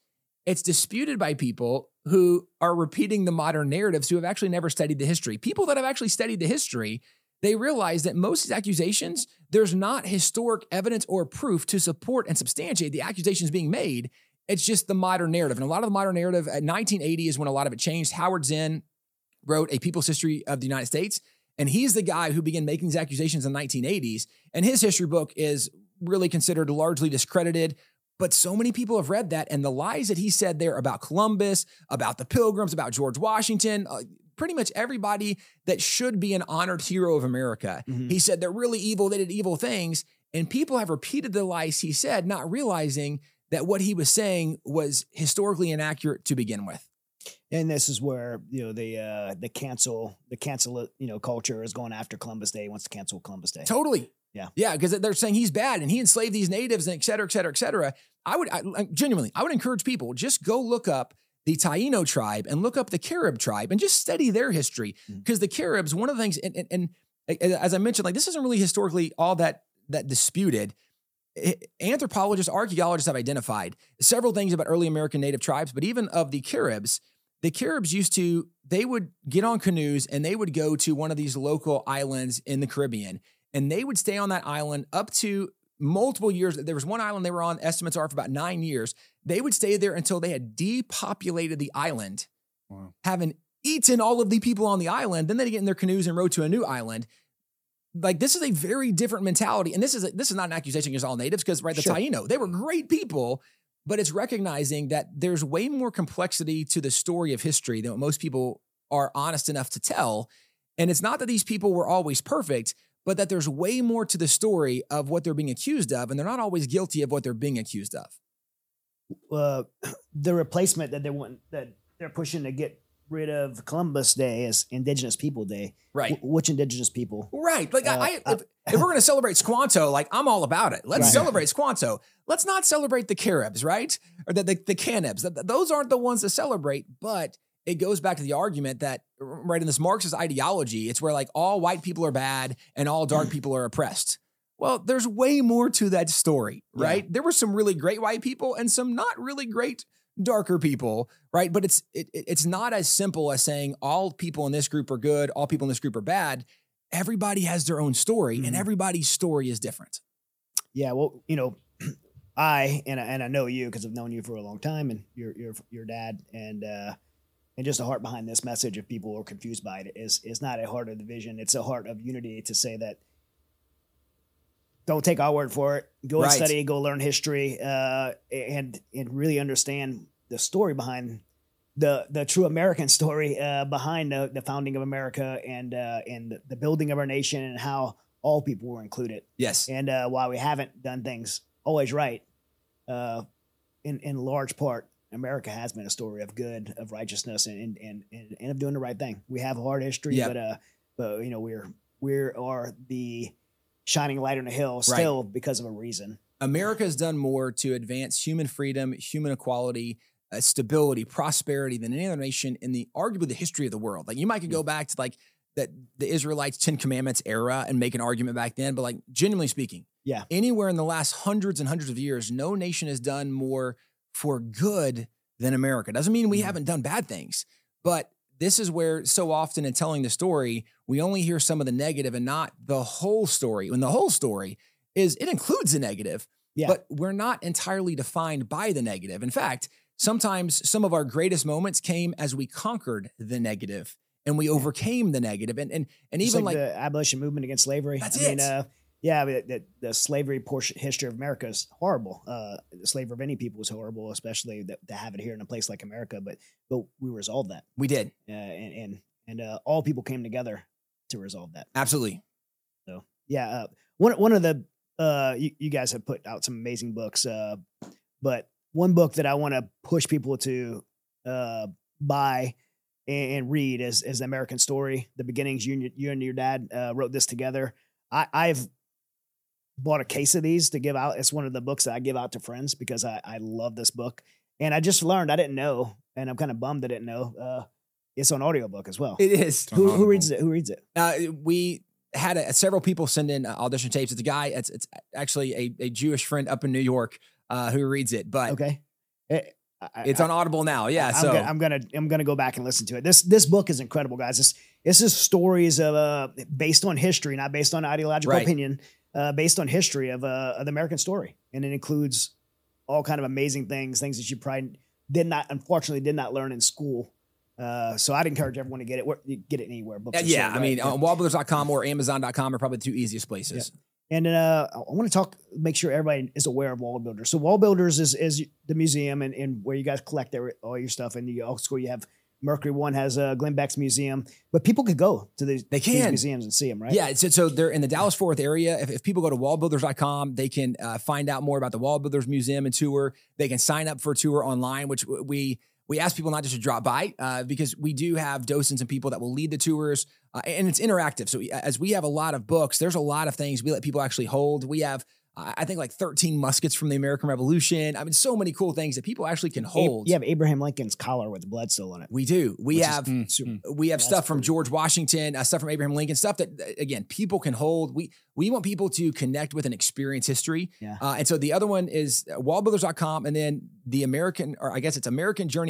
It's disputed by people who are repeating the modern narratives who have actually never studied the history. People that have actually studied the history, they realize that most of these accusations, there's not historic evidence or proof to support and substantiate the accusations being made. It's just the modern narrative. And a lot of the modern narrative uh, at 1980 is when a lot of it changed. Howard Zinn wrote A People's History of the United States. And he's the guy who began making these accusations in the 1980s. And his history book is really considered largely discredited. But so many people have read that. And the lies that he said there about Columbus, about the Pilgrims, about George Washington, uh, pretty much everybody that should be an honored hero of America. Mhm. He said they're really evil, they did evil things. And people have repeated the lies he said, not realizing that what he was saying was historically inaccurate to begin with. And this is where you know the uh, the cancel the cancel you know culture is going after Columbus Day. Wants to cancel Columbus Day. Totally. Yeah. Yeah. Because they're saying he's bad and he enslaved these natives and et cetera, et cetera, et cetera. I would I, genuinely, I would encourage people just go look up the Taino tribe and look up the Carib tribe and just study their history. Mm. Because the Caribs, one of the things, and, and, and as I mentioned, like this isn't really historically all that that disputed. Anthropologists, archaeologists have identified several things about early American native tribes, but even of the Caribs, the Caribs used to, they would get on canoes and they would go to one of these local islands in the Caribbean and they would stay on that island up to multiple years. There was one island they were on, estimates are for about nine years. They would stay there until they had depopulated the island, Wow. having eaten all of the people on the island. Then they'd get in their canoes and row to a new island. Like this is a very different mentality, and this is a, this is not an accusation against all natives because right, the Sure. Taino they were great people, but it's recognizing that there's way more complexity to the story of history than what most people are honest enough to tell. And it's not that these people were always perfect, but that there's way more to the story of what they're being accused of, and they're not always guilty of what they're being accused of. uh, the replacement that they want that they're pushing to get rid of Columbus Day as Indigenous People Day. Right. Wh- which Indigenous people? Right. Like Uh, I, I if, if we're gonna celebrate Squanto, like I'm all about it. Let's Right. celebrate Squanto. Let's not celebrate the Caribs, right? Or the the, the Canibs. Th- th- Those aren't the ones to celebrate, but it goes back to the argument that right in this Marxist ideology, it's where like all white people are bad and all dark people are oppressed. Well, there's way more to that story, Yeah. right? There were some really great white people and some not really great darker people, right? But it's it, it- it's not as simple as saying all people in this group are good, all people in this group are bad. Everybody has their own story, and Mhm. everybody's story is different. Yeah, well, you know, I and I, and I know you because I've known you for a long time, and your your your dad, and uh, and just the heart behind this message, if people are confused by it, is is not a heart of division; it's a heart of unity to say that. Don't take our word for it. Go Right. and study, go learn history, uh, and and really understand the story behind the the true American story uh, behind the, the founding of America and uh, and the, building of our nation and how all people were included. Yes. And uh, while we haven't done things always right, uh, in in large part, America has been a story of good, of righteousness, and and and, and of doing the right thing. We have a hard history, Yep. but uh, but you know we're we are the shining light on the hill still because of a reason. America has done more to advance human freedom, human equality, uh, stability, prosperity than any other nation in the arguably the history of the world. Like you might could go back to like that the Israelites Ten Commandments era and make an argument back then, but like genuinely speaking, Yeah. anywhere in the last hundreds and hundreds of years, no nation has done more for good than America. Doesn't mean we Mhm. haven't done bad things, but this is where so often in telling the story, we only hear some of the negative and not the whole story. When the whole story is it includes the negative, Yeah. but we're not entirely defined by the negative. In fact, sometimes some of our greatest moments came as we conquered the negative and we overcame the. And and and Just even like, like, the abolition movement against slavery. That's I mean, it. uh, yeah, but the, the slavery portion history of America is horrible. Uh, the slavery of any people is horrible, especially that, to have it here in a place like America. But but we resolved that, we did. uh, and and and uh, all people came together to resolve that. Absolutely. So yeah, uh, one one of the uh, you, you guys have put out some amazing books, uh, but one book that I want to push people to uh, buy and, and read is is the American Story, the beginnings. You and your, you and your dad uh, wrote this together. I, I've bought a case of these to give out. It's one of the books that I give out to friends because I, I love this book, and I just learned I didn't know, and I'm kind of bummed I didn't know. Uh, it's on audiobook as well. It is. Who, who reads it? Who reads it? Uh, we had a, several people send in uh, audition tapes. It's a guy. It's it's actually a, a Jewish friend up in New York uh, who reads it, but Okay. It- I- it's I- on Audible now. Yeah. I'm, so gonna, I'm gonna I'm gonna go back and listen to it. This this book is incredible, guys. This this is stories of uh based on history, not based on ideological Right. opinion, uh, based on history of uh of the American story, and it includes all kind of amazing things, things that you probably did not, unfortunately, did not learn in school. Uh, so I'd encourage everyone to get it. where- you get it anywhere. Uh, yeah, sold, I right? mean, Yeah. on wallbuilders.com or amazon.com are probably the two easiest places. And then uh, I want to talk, make sure everybody is aware of WallBuilders. So WallBuilders is is the museum and, and where you guys collect every, all your stuff. And you also you have Mercury One has a Glenn Beck's museum, but people could go to these, They these museums and see them, right? Yeah, so, so they're in the Dallas Fort Worth area. If, if people go to wallbuilders.com, they can uh, find out more about the WallBuilders Museum and tour. They can sign up for a tour online, which we we ask people not just to drop by uh, because we do have docents and people that will lead the tours, uh, and it's interactive. So we- as we have a lot of books, there's a lot of things we let people actually hold. We have. I think like 13 muskets from the American Revolution. I mean, so many cool things that people actually can hold. you have Abraham Lincoln's collar with blood still on it. We do. We Which is- have Mm, super- mm. we have stuff from George Washington, uh, stuff from Abraham Lincoln, stuff that uh, again people can hold. We we want people to connect with and experience history. Yeah. Uh, and so the other one is uh, wallbuilders.com and then the American or I guess it's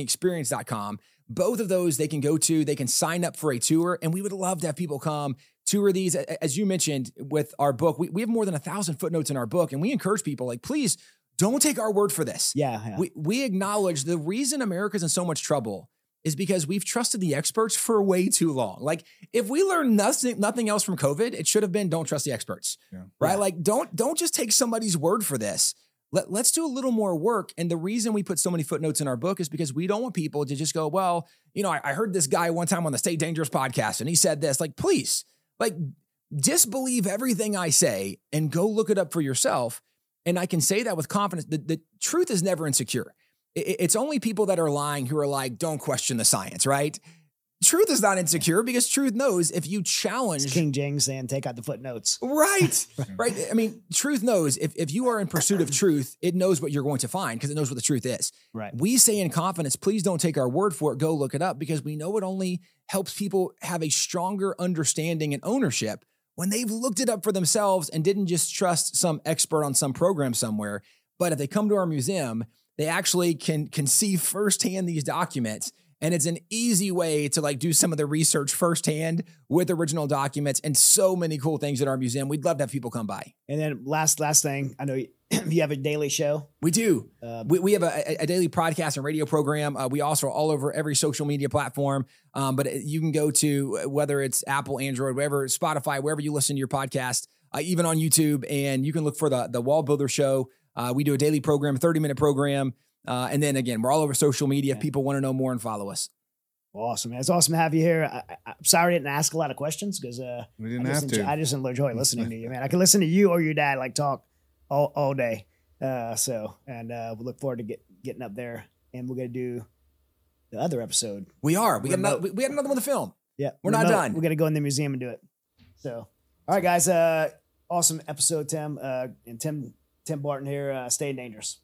AmericanJourneyExperience.com. Both of those they can go to. They can sign up for a tour, and we would love to have people come tour of these. A- a- As you mentioned with our book, we, we have more than a thousand footnotes in our book, and we encourage people like please don't take our word for this Yeah, yeah. we, we acknowledge the reason America's in so much trouble is because we've trusted the experts for way too long. Like if we learn nothing nothing else from COVID, it should have been don't trust the experts. Yeah. Right? Yeah. Like don't don't just take somebody's word for this. Let, let's do a little more work. And the reason we put so many footnotes in our book is because we don't want people to just go, well, you know, I, I heard this guy one time on the Stay Dangerous podcast and he said this. Like, please, like disbelieve everything I say and go look it up for yourself. And I can say that with confidence. The, the truth is never insecure. I- I- It's only people that are lying who are like, don't question the science, right? Truth is not insecure because truth knows if you It's challenge. King James saying take out the footnotes. Right, right. I mean, truth knows if, if you are in pursuit of truth, it knows what you're going to find because it knows what the truth is. Right. We say in confidence, please don't take our word for it. Go look it up because we know it only helps people have a stronger understanding and ownership when they've looked it up for themselves and didn't just trust some expert on some program somewhere. But if they come to our museum, they actually can can see firsthand these documents. And it's an easy way to like do some of the research firsthand with original documents and so many cool things at our museum. We'd love to have people come by. And then last last thing, I know you, you have a daily show. We do. Uh, We, we have a, a daily podcast and radio program. Uh, we also are all over every social media platform. Um, but you can go to uh, whether it's Apple, Android, wherever, Spotify, wherever you listen to your podcast, uh, even on YouTube, and you can look for the the WallBuilder Show. Uh, we do a daily program, thirty minute program. Uh, and then again, we're all over social media. If people want to know more and follow us. Awesome, man. It's awesome to have you here. I, I, I'm sorry I didn't ask a lot of questions because uh, We I didn't just, have enjoy, to. I just enjoy listening to you, man. I can listen to you or your dad like talk all, all day. Uh, so, and uh, we look forward to get, getting up there, and we're gonna do the other episode. We are. We got another, we, we had another one to film. Yeah, We're not done. We're gonna go in the museum and do it. So, all right, guys. Uh, awesome episode, Tim. Uh, and Tim Tim Barton here. Uh, stay dangerous.